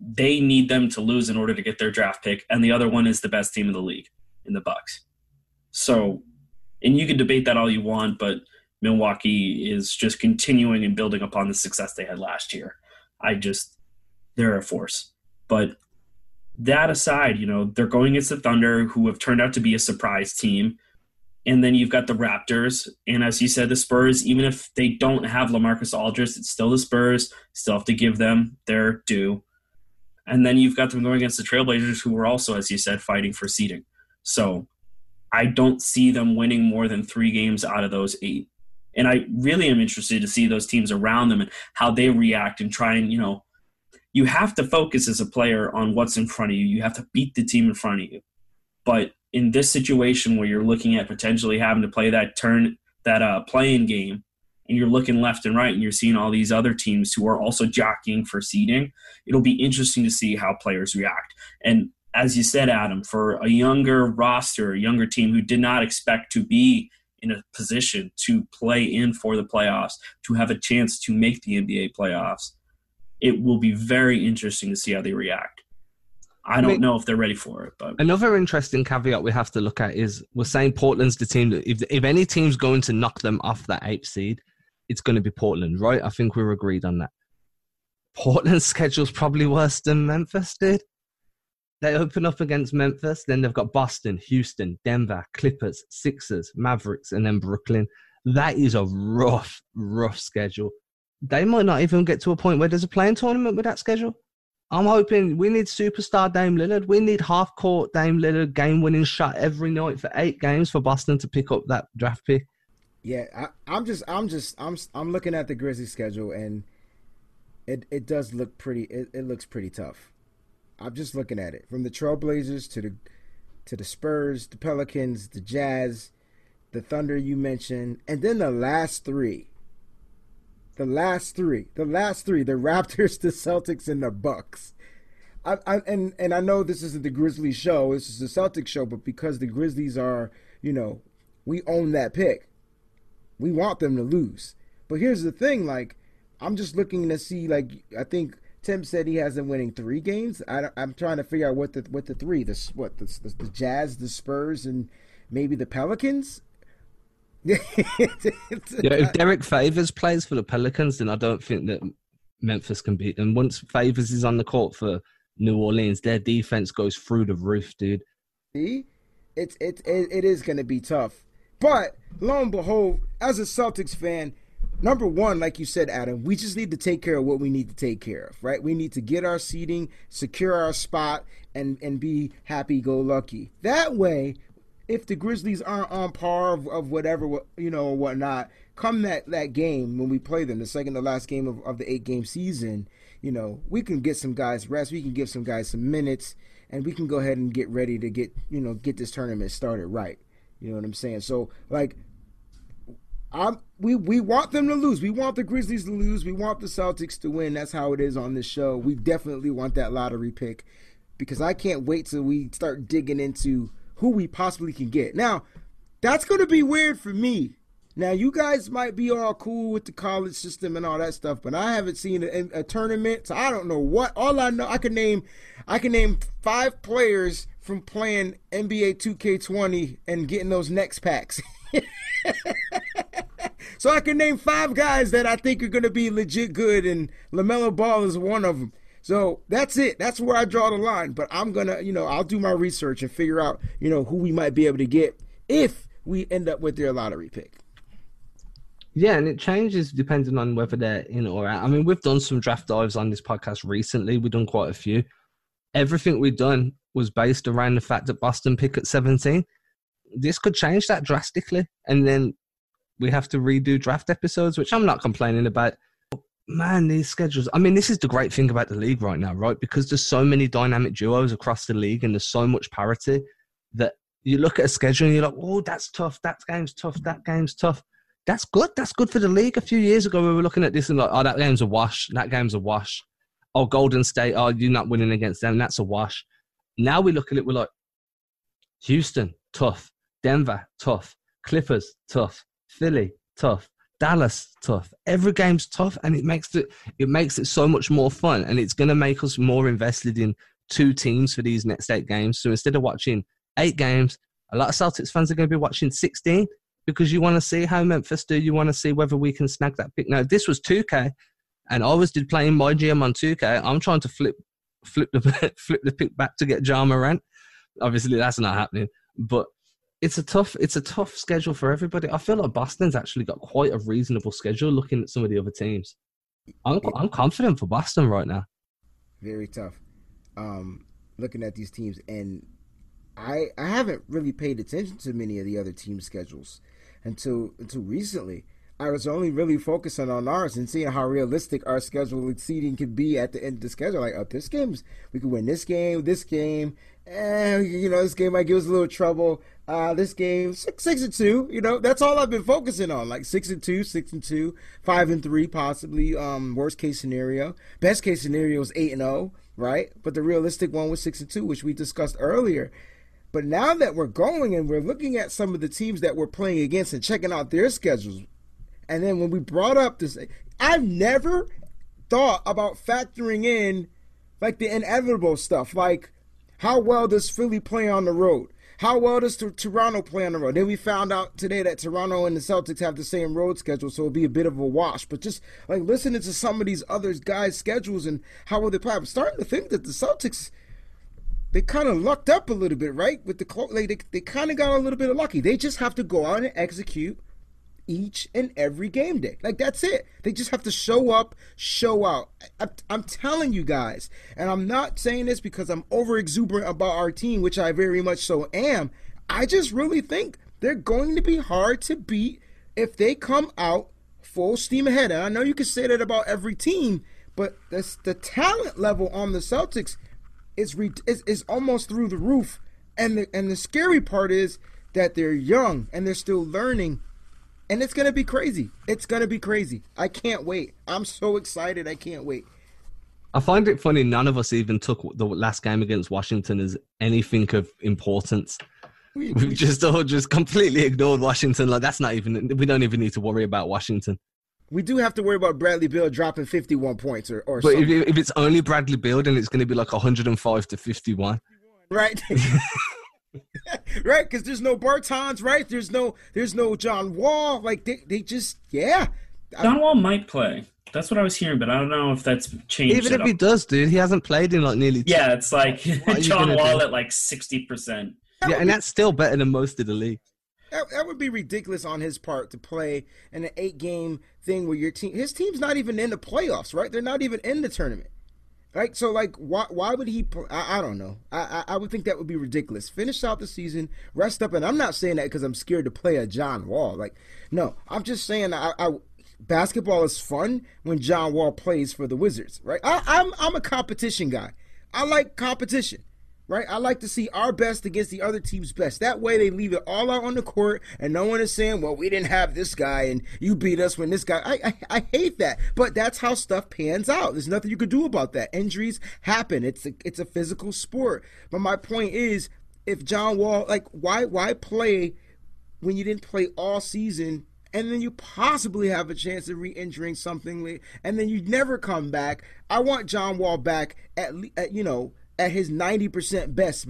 they need them to lose in order to get their draft pick, and the other one is the best team in the league in the Bucks. So, and you can debate that all you want, but Milwaukee is just continuing and building upon the success they had last year. I just they're a force. But that aside, you know, they're going against the Thunder, who have turned out to be a surprise team. And then you've got the Raptors. And as you said, the Spurs, even if they don't have Lamarcus Aldridge, it's still the Spurs. Still have to give them their due. And then you've got them going against the Trailblazers, who were also, as you said, fighting for seeding. So I don't see them winning more than three games out of those eight. And I really am interested to see those teams around them and how they react and try and, you know, you have to focus as a player on what's in front of you. You have to beat the team in front of you. But in this situation where you're looking at potentially having to play that turn, that uh, play-in game, and you're looking left and right and you're seeing all these other teams who are also jockeying for seeding, it'll be interesting to see how players react. And as you said, Adam, for a younger roster, a younger team who did not expect to be in a position to play in for the playoffs, to have a chance to make the NBA playoffs, it will be very interesting to see how they react. I don't mean, know if they're ready for it, but another interesting caveat we have to look at is we're saying Portland's the team that if if any team's going to knock them off that eighth seed, it's going to be Portland, right? I think we're agreed on that. Portland's schedule's probably worse than Memphis did. They open up against Memphis, then they've got Boston, Houston, Denver, Clippers, Sixers, Mavericks, and then Brooklyn. That is a rough, rough schedule. They might not even get to a point where there's a play-in tournament with that schedule. I'm hoping we need superstar Dame Lillard. We need half court Dame Lillard game winning shot every night for eight games for Boston to pick up that draft pick. Yeah, I, am just, I'm just, I'm, I'm looking at the Grizzlies schedule and it, it does look pretty. It, it looks pretty tough. I'm just looking at it from the Trailblazers to the to the Spurs, the Pelicans, the Jazz, the Thunder you mentioned, and then the last three. The last three, the last three, the Raptors, the Celtics, and the Bucks. I, I, and and I know this isn't the Grizzlies show. This is the Celtics show, but because the Grizzlies are, you know, we own that pick. We want them to lose. But here's the thing, like, I'm just looking to see, like, I think Tim said he has them winning three games. I, am trying to figure out what the what the three the what the, the, the Jazz, the Spurs, and maybe the Pelicans. yeah, if Derrick Favors plays for the Pelicans, then I don't think that Memphis can beat them. Once Favors is on the court for New Orleans, their defense goes through the roof, dude. See, it's it, it, it is going to be tough. But lo and behold, as a Celtics fan, number one, like you said, Adam, we just need to take care of what we need to take care of, right? We need to get our seating, secure our spot, and and be happy go lucky. That way, if the Grizzlies aren't on par of, of whatever you know or whatnot, come that that game when we play them, the second to last game of, of the eight game season, you know, we can get some guys rest, we can give some guys some minutes, and we can go ahead and get ready to get you know get this tournament started right. You know what I'm saying? So like I'm, we we want them to lose. We want the Grizzlies to lose. We want the Celtics to win. That's how it is on this show. We definitely want that lottery pick because I can't wait till we start digging into who we possibly can get. Now, that's going to be weird for me. Now, you guys might be all cool with the college system and all that stuff, but I haven't seen a, a tournament, so I don't know what. All I know, I can name, I can name five players from playing NBA 2K20 and getting those next packs. so I can name five guys that I think are going to be legit good, and LaMelo Ball is one of them. So that's it. That's where I draw the line. But I'm gonna, you know, I'll do my research and figure out, you know, who we might be able to get if we end up with their lottery pick. Yeah, and it changes depending on whether they're in or out. I mean, we've done some draft dives on this podcast recently. We've done quite a few. Everything we've done was based around the fact that Boston pick at 17 this could change that drastically, and then we have to redo draft episodes, which I'm not complaining about. Man, these schedules. I mean, this is the great thing about the league right now, right? Because there's so many dynamic duos across the league, and there's so much parity that you look at a schedule and you're like, "Oh, that's tough. That game's tough. That game's tough." That's good. That's good for the league. A few years ago, we were looking at this and like, "Oh, that game's a wash. That game's a wash." Oh, Golden State. Oh, you're not winning against them. That's a wash. Now we look at it. We're like, Houston, tough. Denver, tough. Clippers, tough. Philly, tough. Dallas, tough. Every game's tough, and it makes it it makes it so much more fun, and it's going to make us more invested in two teams for these next eight games. So instead of watching eight games, a lot of Celtics fans are going to be watching sixteen because you want to see how Memphis do. You want to see whether we can snag that pick. Now, this was two K, and I was did playing my GM on two K, I'm trying to flip flip the flip the pick back to get Ja Morant. Obviously, that's not happening, but it's a tough it's a tough schedule for everybody. I feel like Boston's actually got quite a reasonable schedule looking at some of the other teams. I'm I'm confident for Boston right now. Very tough. Um, looking at these teams, and I I haven't really paid attention to many of the other team schedules until until recently. I was only really focusing on ours and seeing how realistic our schedule exceeding could be at the end of the schedule. Like, oh, this game's we could win this game, this game, eh, you know, this game might give us a little trouble. Uh, this game six, six and two. You know, that's all I've been focusing on. Like six and two, six and two, five and three, possibly. Um, worst case scenario. Best case scenario is eight and zero, oh, right? But the realistic one was six and two, which we discussed earlier. But now that we're going and we're looking at some of the teams that we're playing against and checking out their schedules, and then when we brought up this, I've never thought about factoring in like the inevitable stuff, like how well does Philly play on the road? How well does Toronto play on the road? Then we found out today that Toronto and the Celtics have the same road schedule, so it'll be a bit of a wash. But just like listening to some of these other guys' schedules and how will they play, I'm starting to think that the Celtics they kind of lucked up a little bit, right? With the like they, they kind of got a little bit of lucky. They just have to go out and execute each and every game day. Like that's it. They just have to show up, show out. I, am telling you guys, and I'm not saying this because I'm over exuberant about our team, which I very much so am. I just really think they're going to be hard to beat if they come out full steam ahead. And I know you can say that about every team, but the the talent level on the Celtics is, re, is is almost through the roof. And the and the scary part is that they're young and they're still learning and it's gonna be crazy. It's gonna be crazy. I can't wait. I'm so excited. I can't wait. I find it funny. None of us even took the last game against Washington as anything of importance. We, We've just all just completely ignored Washington. Like that's not even. We don't even need to worry about Washington. We do have to worry about Bradley Beal dropping 51 points or, or but if, if, it's only Bradley Beal, then it's going to be like 105 to 51. Right. right? Because there's no Bertans, right? There's no there's no John Wall. Like they, they just yeah. John Wall might play. That's what I was hearing, but I don't know if that's changed. Even if all. he does, dude, he hasn't played in like nearly. Yeah, it's like John Wall do? at like sixty percent. Yeah, and that's still better than most of the league. That, that would be ridiculous on his part to play in an eight game thing where your team, his team's not even in the playoffs, right? They're not even in the tournament. Right, so like, why why would he? I, I don't know. I, I, I would think that would be ridiculous. Finish out the season, rest up, and I'm not saying that because I'm scared to play a John Wall. Like, no, I'm just saying I, I basketball is fun when John Wall plays for the Wizards. Right, I, I'm I'm a competition guy. I like competition right? I like to see our best against the other team's best. That way they leave it all out on the court and no one is saying, well, we didn't have this guy and you beat us when this guy. I, I, I hate that. But that's how stuff pans out. There's nothing you can do about that. Injuries happen. It's a, it's a physical sport. But my point is, if John Wall, like, why why play when you didn't play all season and then you possibly have a chance of re-injuring something and then you never come back i want john wall back at, at you know at his 90% best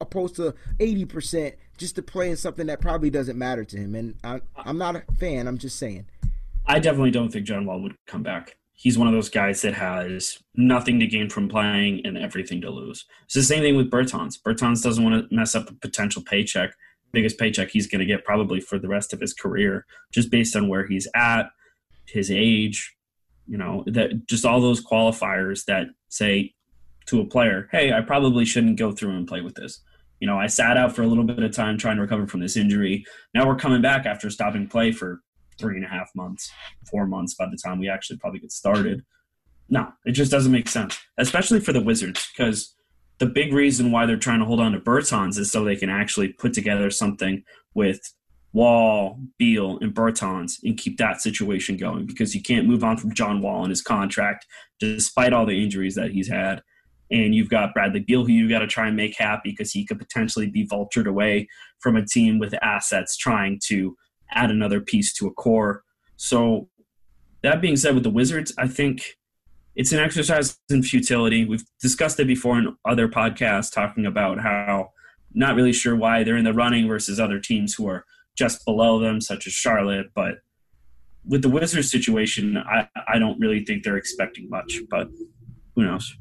opposed to 80% just to play in something that probably doesn't matter to him. And I, am not a fan. I'm just saying. I definitely don't think John Wall would come back. He's one of those guys that has nothing to gain from playing and everything to lose. It's the same thing with Bertans. Bertans doesn't want to mess up a potential paycheck, biggest paycheck he's going to get probably for the rest of his career, just based on where he's at, his age, you know, that just all those qualifiers that say to a player, hey, I probably shouldn't go through and play with this. You know, I sat out for a little bit of time trying to recover from this injury. Now we're coming back after stopping play for three and a half months, four months by the time we actually probably get started. No, it just doesn't make sense, especially for the Wizards, because the big reason why they're trying to hold on to Bertans is so they can actually put together something with Wall, Beal, and Bertans and keep that situation going because you can't move on from John Wall and his contract despite all the injuries that he's had and you've got Bradley Beal, who you've got to try and make happy because he could potentially be vultured away from a team with assets trying to add another piece to a core. So, that being said, with the Wizards, I think it's an exercise in futility. We've discussed it before in other podcasts, talking about how not really sure why they're in the running versus other teams who are just below them, such as Charlotte. But with the Wizards situation, I, I don't really think they're expecting much, but who knows?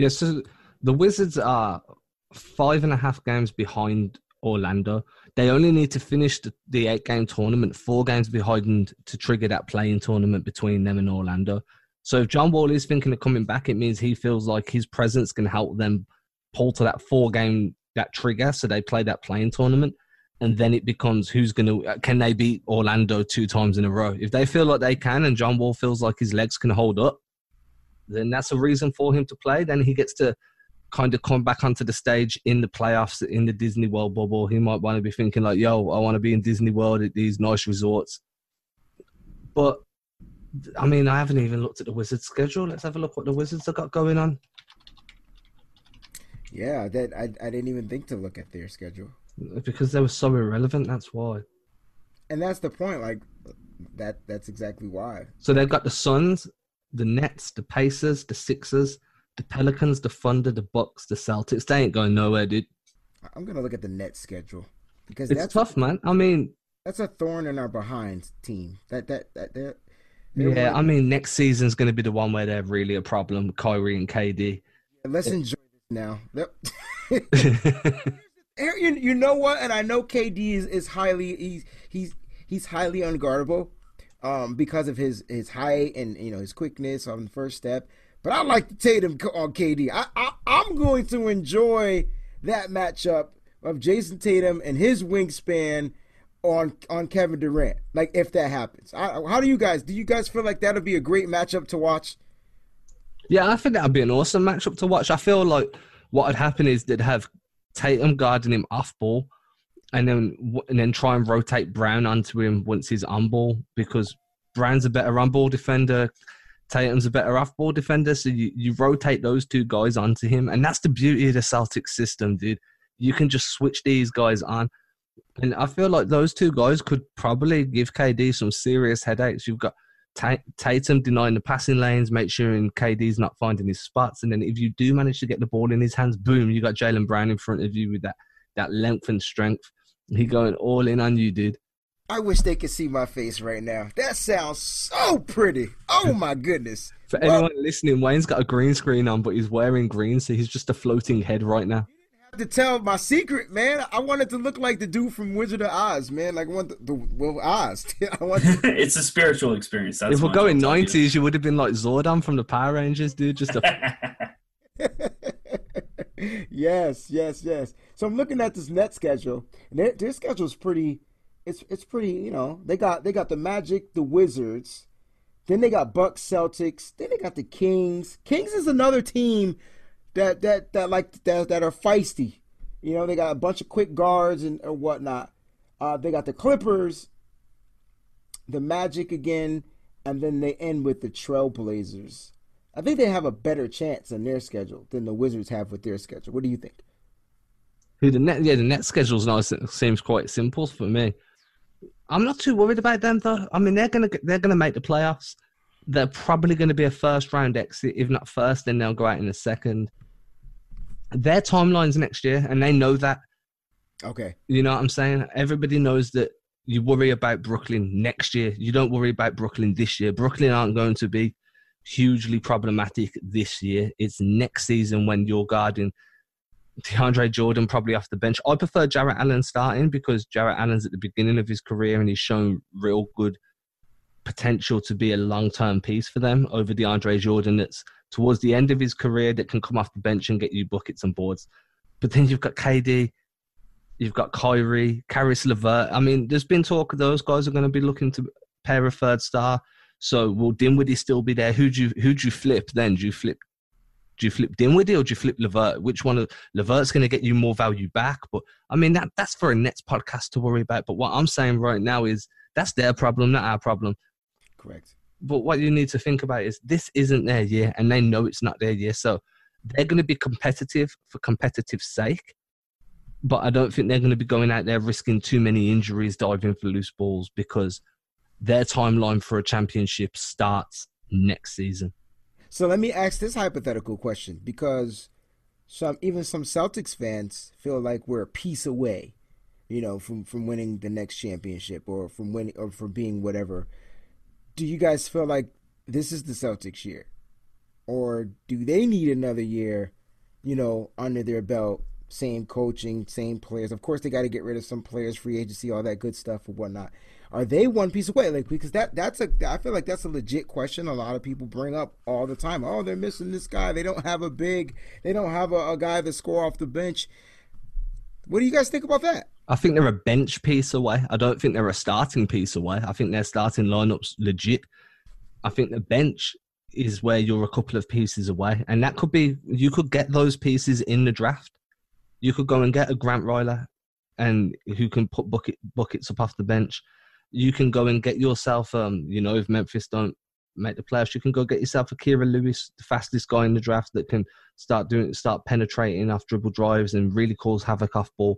Yes, so the Wizards are five and a half games behind Orlando. They only need to finish the, the eight game tournament, four games behind to trigger that play-in tournament between them and Orlando. So if John Wall is thinking of coming back, it means he feels like his presence can help them pull to that four game that trigger. So they play that play-in tournament, and then it becomes who's going to uh, can they beat Orlando two times in a row? If they feel like they can, and John Wall feels like his legs can hold up, then that's a reason for him to play. Then he gets to kind of come back onto the stage in the playoffs in the Disney World bubble. He might want to be thinking like, "Yo, I want to be in Disney World at these nice resorts." But I mean, I haven't even looked at the Wizards' schedule. Let's have a look what the Wizards have got going on. Yeah, that I I didn't even think to look at their schedule because they were so irrelevant. That's why. And that's the point. Like that. That's exactly why. So they've got the Suns, the Nets, the Pacers, the Sixers, the Pelicans, the Thunder, the Bucks, the Celtics. They ain't going nowhere, dude. I'm gonna look at the Nets schedule because it's that's tough, man. I mean, that's a thorn in our behind team. That that that. that yeah, I mean, next season's going to be the one where they're really a problem. Kyrie and KD. Yeah, let's eh. enjoy this now. you, you know what? And I know KD is, is highly he's he's he's highly unguardable um, because of his his height and you know his quickness on the first step. But I like Tatum on KD. I, I I'm going to enjoy that matchup of Jayson Tatum and his wingspan on on Kevin Durant. Like if that happens, I, how do you guys? Do you guys feel like that'll be a great matchup to watch? Yeah, I think that'd be an awesome matchup to watch. I feel like what would happen is they'd have Tatum guarding him off ball, and then and then try and rotate Brown onto him once he's on ball because Brown's a better on ball defender. Tatum's a better off ball defender, so you, you rotate those two guys onto him, and that's the beauty of the Celtics system, dude. You can just switch these guys on, and I feel like those two guys could probably give KD some serious headaches. You've got Tatum denying the passing lanes, make sure KD's not finding his spots, and then if you do manage to get the ball in his hands, boom, you got Jaylen Brown in front of you with that that length and strength. He going all in on you, dude. I wish they could see my face right now. That sounds so pretty. Oh my goodness. For well, anyone listening, Wayne's got a green screen on, but he's wearing green, so he's just a floating head right now to tell my secret, man. I wanted to look like the dude from Wizard of Oz, man. Like I want the, the well, Oz. I want. To... it's a spiritual experience. That's if we're going nineties, you would have been like Zordon from the Power Rangers, dude. Just a. yes, yes, yes. So I'm looking at this net schedule, and their, their schedule is pretty. It's it's pretty. You know, they got they got the Magic, the Wizards, then they got Bucks, Celtics, then they got the Kings. Kings is another team that that that like that that are feisty. You know, they got a bunch of quick guards and or whatnot. Uh, they got the Clippers, the Magic again, and then they end with the Trailblazers. I think they have a better chance in their schedule than the Wizards have with their schedule. What do you think? Who the net, yeah, the net schedule's seems quite simple for me. I'm not too worried about them though. I mean, they're gonna they're gonna make the playoffs. They're probably going to be a first round exit. If not first, then they'll go out in a second their timelines next year, and they know that. Okay. You know what I'm saying? Everybody knows that you worry about Brooklyn next year. You don't worry about Brooklyn this year. Brooklyn aren't going to be hugely problematic this year. It's next season when you're guarding DeAndre Jordan probably off the bench. I prefer Jarrett Allen starting because Jarrett Allen's at the beginning of his career and he's shown real good potential to be a long term piece for them over DeAndre Jordan that's towards the end of his career that can come off the bench and get you buckets and boards. But then you've got KD, you've got Kyrie, Caris LeVert. I mean, there's been talk of those guys are going to be looking to pair a third star. So will Dinwiddie still be there? Who do you who do you flip then? Do you flip do you flip Dinwiddie or do you flip LeVert? Which one of LeVert's going to get you more value back? But I mean that that's for a Nets podcast to worry about. But what I'm saying right now is that's their problem, not our problem. Correct. But what you need to think about is this isn't their year, and they know it's not their year. So they're going to be competitive for competitive sake. But I don't think they're going to be going out there risking too many injuries, diving for loose balls, because their timeline for a championship starts next season. So let me ask this hypothetical question because some even some Celtics fans feel like we're a piece away, you know, from from winning the next championship or from winning or from being whatever do you guys feel like this is the Celtics year? Or do they need another year, you know, under their belt? Same coaching, same players. Of course, they got to get rid of some players, free agency, all that good stuff, or whatnot. Are they one piece away? Like because that that's a I feel like that's a legit question. A lot of people bring up all the time. Oh, they're missing this guy. They don't have a big. They don't have a, a guy that score off the bench. What do you guys think about that? I think they're a bench piece away. I don't think they're a starting piece away. I think their starting lineup's legit. I think the bench is where you're a couple of pieces away, and that could be you could get those pieces in the draft. You could go and get a Grant Riller, and who can put bucket buckets up off the bench. You can go and get yourself, um, you know, if Memphis don't make the playoffs, you can go get yourself a Kira Lewis, the fastest guy in the draft that can start doing, start penetrating off dribble drives and really cause havoc off ball.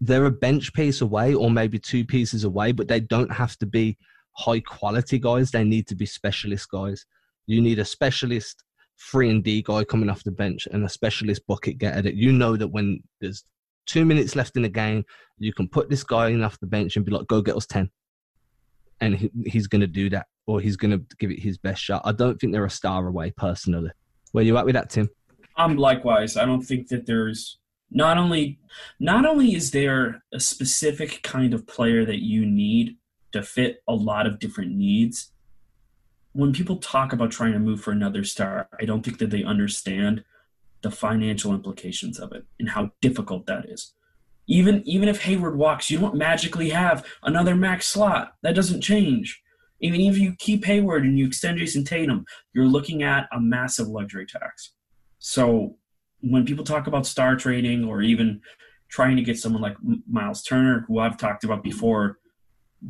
They're a bench piece away, or maybe two pieces away, but they don't have to be high quality guys. They need to be specialist guys. You need a specialist three and D guy coming off the bench and a specialist bucket getter that you know that when there's two minutes left in the game, you can put this guy in off the bench and be like, go get us 10. And he, he's going to do that or he's going to give it his best shot. I don't think they're a star away personally. Where you at with that, Tim? Um, likewise, I don't think that there's not only not only is there a specific kind of player that you need to fit a lot of different needs when people talk about trying to move for another star, I don't think that they understand the financial implications of it and how difficult that is. Even even if Hayward walks, you don't magically have another max slot. That doesn't change. Even if you keep Hayward and you extend Jayson Tatum, you're looking at a massive luxury tax. So when people talk about star trading or even trying to get someone like Myles Turner, who I've talked about before,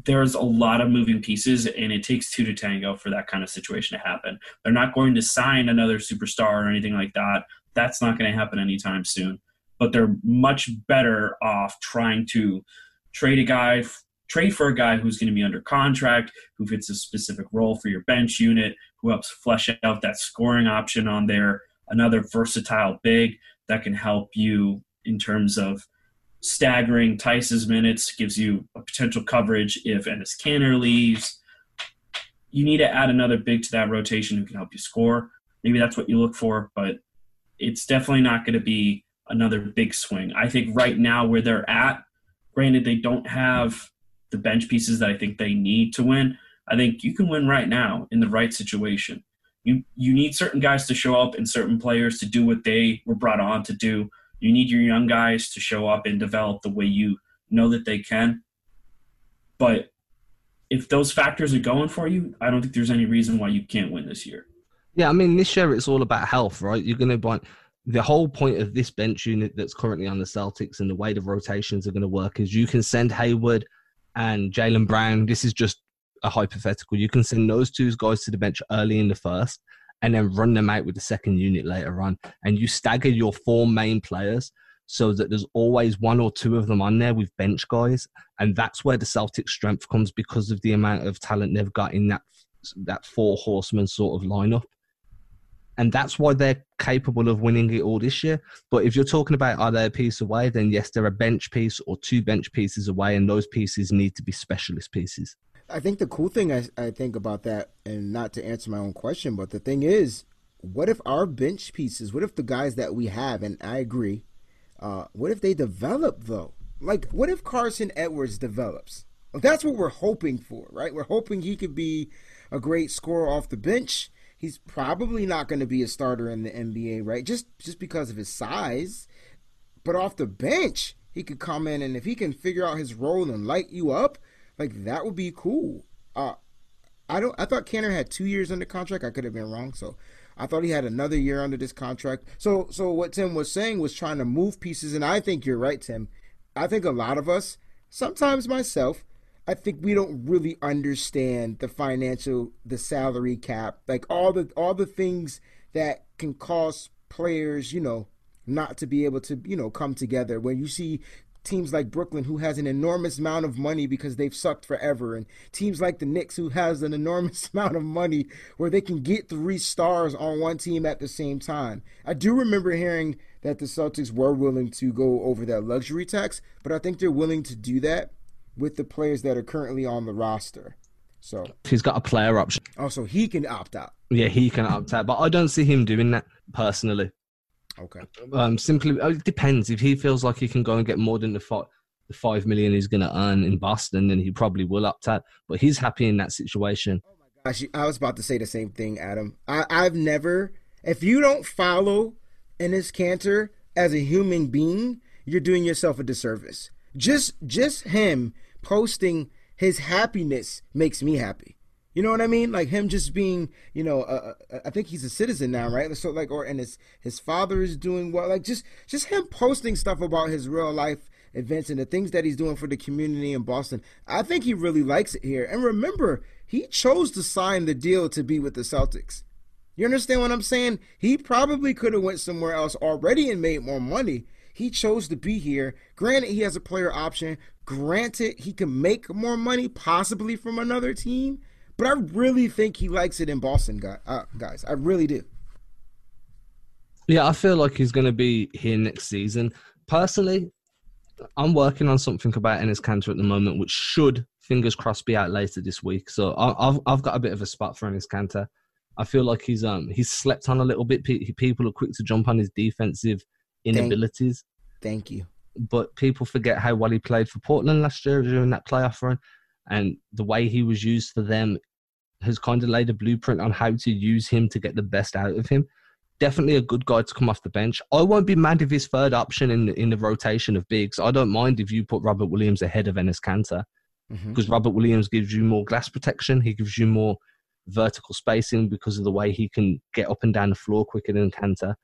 there's a lot of moving pieces and it takes two to tango for that kind of situation to happen. They're not going to sign another superstar or anything like that. That's not going to happen anytime soon. But they're much better off trying to trade a guy, trade for a guy who's going to be under contract, who fits a specific role for your bench unit, who helps flesh out that scoring option on there, another versatile big that can help you in terms of staggering Theis's minutes, gives you a potential coverage if Enes Kanter leaves. You need to add another big to that rotation who can help you score. Maybe that's what you look for, but it's definitely not going to be another big swing. I think right now where they're at, granted they don't have the bench pieces that I think they need to win. I think you can win right now in the right situation. You you need certain guys to show up and certain players to do what they were brought on to do you need your young guys to show up and develop the way you know that they can. But if those factors are going for you, I don't think there's any reason why you can't win this year. Yeah, I mean, this year it's all about health, right? You're going to want the whole point of this bench unit that's currently on the Celtics and the way the rotations are going to work is you can send Hayward and Jaylen Brown. This is just a hypothetical. You can send those two guys to the bench early in the first and then run them out with the second unit later on. And you stagger your four main players so that there's always one or two of them on there with bench guys. And that's where the Celtic strength comes because of the amount of talent they've got in that that four horsemen sort of lineup. And that's why they're capable of winning it all this year. But if you're talking about are they a piece away, then yes, they're a bench piece or two bench pieces away, and those pieces need to be specialist pieces. I think the cool thing I, I think about that, and not to answer my own question, but the thing is, what if our bench pieces, what if the guys that we have, and I agree, uh, what if they develop though? Like, what if Carsen Edwards develops? That's what we're hoping for, right? We're hoping he could be a great scorer off the bench. He's probably not going to be a starter in the NBA, right? Just just because of his size. But off the bench, he could come in and if he can figure out his role and light you up, like that would be cool. Uh, I don't. I thought Kanter had two years under contract. I could have been wrong. So I thought he had another year under this contract. So so what Tim was saying was trying to move pieces, and I think you're right, Tim. I think a lot of us, sometimes myself, I think we don't really understand the financial, the salary cap, like all the all the things that can cause players, you know, not to be able to, you know, come together. When you see teams like Brooklyn who has an enormous amount of money because they've sucked forever and teams like the Knicks who has an enormous amount of money where they can get three stars on one team at the same time. I do remember hearing that the Celtics were willing to go over that luxury tax, but I think they're willing to do that with the players that are currently on the roster. So he's got a player option. Also, he can opt out. Yeah, he can opt out, but I don't see him doing that personally. Okay. Um, simply, oh, it depends. If he feels like he can go and get more than the five, the five million he's going to earn in Boston, then he probably will opt out. But he's happy in that situation. Oh my gosh, I was about to say the same thing, Adam. I, I've never, if you don't follow Enes Kanter as a human being, you're doing yourself a disservice. Just, just him posting his happiness makes me happy. You know what I mean? Like him just being, you know, uh, I think he's a citizen now, right? So like, or and his his father is doing well. Like just just him posting stuff about his real life events and the things that he's doing for the community in Boston. I think he really likes it here. And remember, he chose to sign the deal to be with the Celtics. You understand what I'm saying? He probably could have went somewhere else already and made more money. He chose to be here. Granted, he has a player option. Granted, he can make more money possibly from another team. But I really think he likes it in Boston, uh, guys. I really do. Yeah, I feel like he's going to be here next season. Personally, I'm working on something about Enes Kanter at the moment, which should, fingers crossed, be out later this week. So I've I've got a bit of a spot for Enes Kanter. I feel like he's um he's slept on a little bit. People are quick to jump on his defensive inabilities. Thank, thank you. But people forget how well he played for Portland last year during that playoff run, and the way he was used for them has kind of laid a blueprint on how to use him to get the best out of him. Definitely a good guy to come off the bench. I won't be mad if his third option in the, in the rotation of bigs. I don't mind if you put Robert Williams ahead of Enes Kanter because mm-hmm. Robert Williams gives you more glass protection. He gives you more vertical spacing because of the way he can get up and down the floor quicker than Kanter.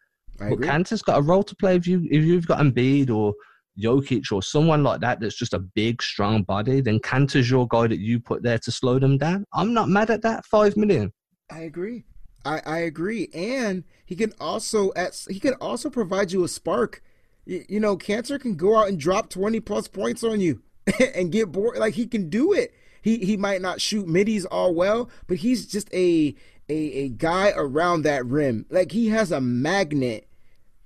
I but agree. Kanter's got a role to play if you if you've got Embiid or Jokic or someone like that that's just a big, strong body, then Kanter's your guy that you put there to slow them down. I'm not mad at that. Five million. I agree. I, I agree. And he can also at he can also provide you a spark. You, you know, Kanter can go out and drop twenty plus points on you and get bored. Like he can do it. He he might not shoot middies all well, but he's just a a, a guy around that rim. Like he has a magnet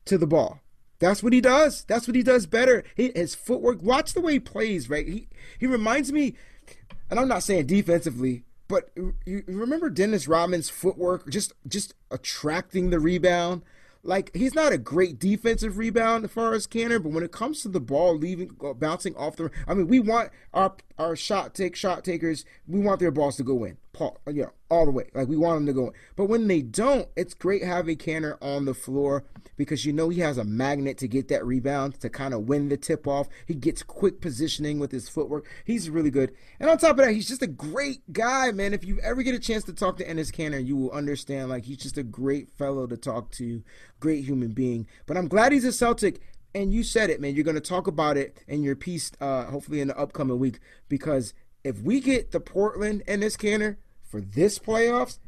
to the ball. That's what he does. That's what he does better. He, his footwork. Watch the way he plays. Right. He he reminds me, and I'm not saying defensively, but you remember Dennis Rodman's footwork, just just attracting the rebound. Like he's not a great defensive rebound as far as Kanter, but when it comes to the ball leaving, uh, bouncing off the, I mean, we want our our shot take shot takers. We want their balls to go in, Paul, you know, all the way. Like we want them to go. But when they don't, it's great having Kanter on the floor because you know he has a magnet to get that rebound to kind of win the tip off. He gets quick positioning with his footwork. He's really good. And on top of that, he's just a great guy, man. If you ever get a chance to talk to Enes Kanter, you will understand like he's just a great fellow to talk to, great human being. But I'm glad he's a Celtic. And you said it, man. You're going to talk about it in your piece, uh, hopefully in the upcoming week, because if we get the Portland Enes Kanter for this playoffs,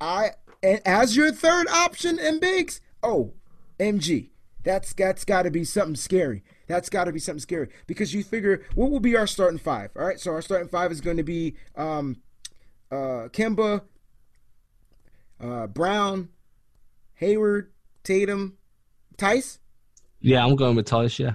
I and as your third option in bigs, oh, MG. That's that's got to be something scary. That's got to be something scary because you figure what will be our starting five. All right, so our starting five is going to be um, uh, Kemba, uh, Brown, Hayward, Tatum, Theis. Yeah, I'm going with Theis. Yeah.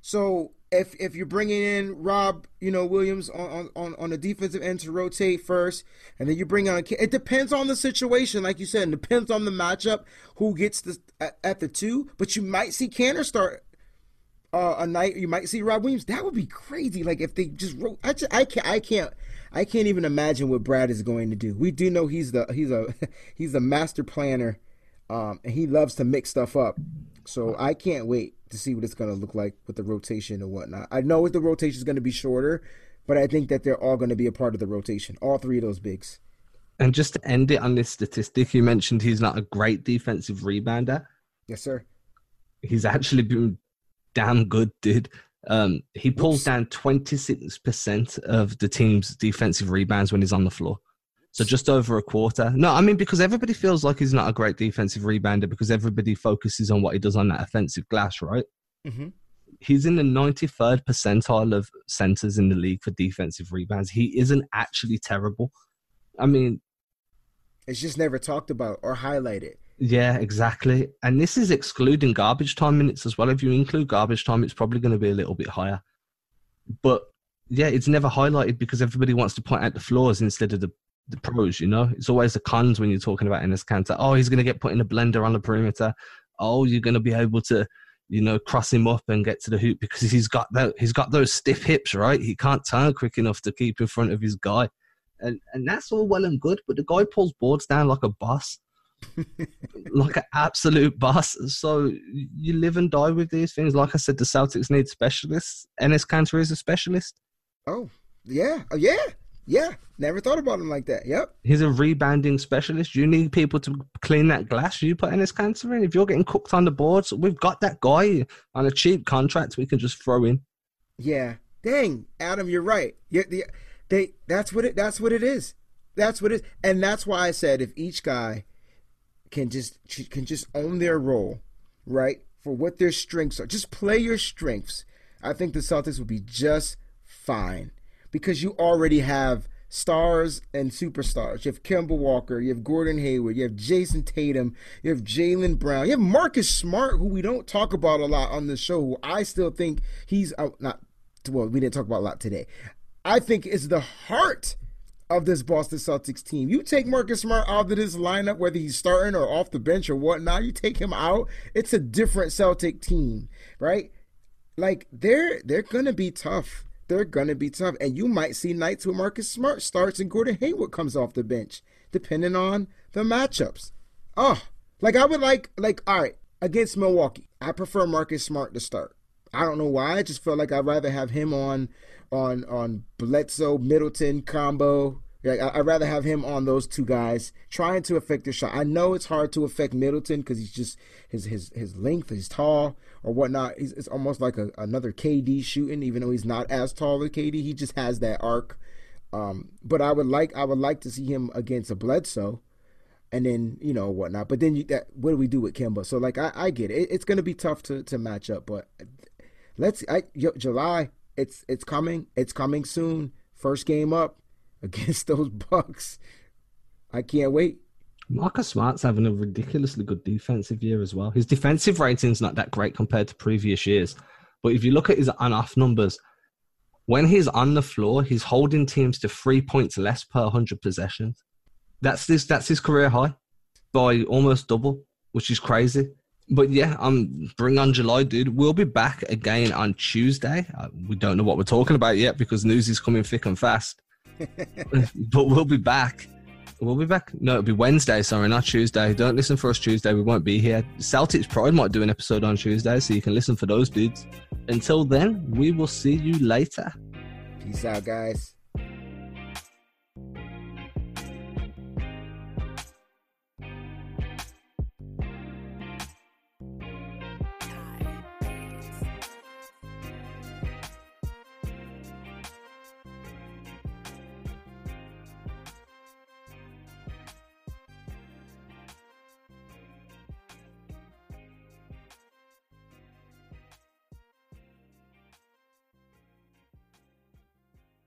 So if if you're bringing in Rob, you know Williams on on on the defensive end to rotate first, and then you bring on it depends on the situation, like you said, it depends on the matchup, who gets the at, at the two. But you might see Kanter start uh, a night. You might see Rob Williams. That would be crazy. Like if they just wrote, I just, I can't I can't I can't even imagine what Brad is going to do. We do know he's the he's a he's a master planner, um, and he loves to mix stuff up. So I can't wait to see what it's going to look like with the rotation and whatnot. I know if the rotation is going to be shorter, but I think that they're all going to be a part of the rotation. All three of those bigs. And just to end it on this statistic, you mentioned he's not a great defensive rebounder. Yes, sir. He's actually been damn good, dude. Um, he pulls Oops. down 26% of the team's defensive rebounds when he's on the floor. So just over a quarter. No, I mean because everybody feels like he's not a great defensive rebounder because everybody focuses on what he does on that offensive glass, right? Mm-hmm. He's in the 93rd percentile of centers in the league for defensive rebounds. He isn't actually terrible. I mean, it's just never talked about or highlighted. Yeah, exactly. And this is excluding garbage time minutes as well. If you include garbage time, it's probably going to be a little bit higher. But yeah, it's never highlighted because everybody wants to point out the flaws instead of the the pros, you know? It's always the cons when you're talking about Enes Kanter. Oh, he's going to get put in a blender on the perimeter. Oh, you're going to be able to, you know, cross him up and get to the hoop because he's got that he's got those stiff hips, right? He can't turn quick enough to keep in front of his guy. And and that's all well and good, but the guy pulls boards down like a boss. like an absolute boss. So you live and die with these things. Like I said, the Celtics need specialists. Enes Kanter is a specialist. Oh, yeah. Oh, yeah. Yeah, never thought about him like that. Yep. He's a rebounding specialist. You need people to clean that glass. You put in Enes Kanter in. If you're getting cooked on the boards, we've got that guy on a cheap contract we can just throw in. Yeah. Dang, Adam, you're right. you the, they that's what it that's what it is. That's what it is. And that's why I said if each guy can just can just own their role, right? For what their strengths are. Just play your strengths. I think the Celtics would be just fine because you already have stars and superstars. You have Kemba Walker, you have Gordon Hayward, you have Jayson Tatum, you have Jaylen Brown, you have Marcus Smart, who we don't talk about a lot on the show. Who I still think he's uh, not. Well, we didn't talk about a lot today. I think is the heart of this Boston Celtics team. You take Marcus Smart out of this lineup, whether he's starting or off the bench or whatnot, you take him out, it's a different Celtic team, right? Like they're they're gonna be tough they're going to be tough. And you might see nights where Marcus Smart starts and Gordon Hayward comes off the bench, depending on the matchups. Oh, like I would like, like, all right, against Milwaukee, I prefer Marcus Smart to start. I don't know why. I just feel like I'd rather have him on on on Bledsoe Middleton combo like I'd rather have him on those two guys trying to affect the shot. I know it's hard to affect Middleton because he's just his his his length, he's tall or whatnot. He's, it's almost like a, another KD shooting, even though he's not as tall as KD. He just has that arc. Um, but I would like I would like to see him against a Bledsoe, and then you know whatnot. But then you, that, what do we do with Kemba? So like I, I get it. it. It's going to be tough to to match up, but let's I, July. It's it's coming. It's coming soon. First game up against those Bucks. I can't wait. Marcus Smart's having a ridiculously good defensive year as well. His defensive rating's not that great compared to previous years, but if you look at his on-off numbers, when he's on the floor, he's holding teams to three points less per hundred possessions. That's this. That's his career high by almost double, which is crazy. But yeah, I'm bring on July, dude. We'll be back again on Tuesday. Uh, we don't know what we're talking about yet because news is coming thick and fast. but we'll be back. We'll be back. No, it'll be Wednesday. Sorry, not Tuesday. Don't listen for us Tuesday. We won't be here. Celtics Pride might do an episode on Tuesday, so you can listen for those dudes. Until then, we will see you later. Peace out, guys.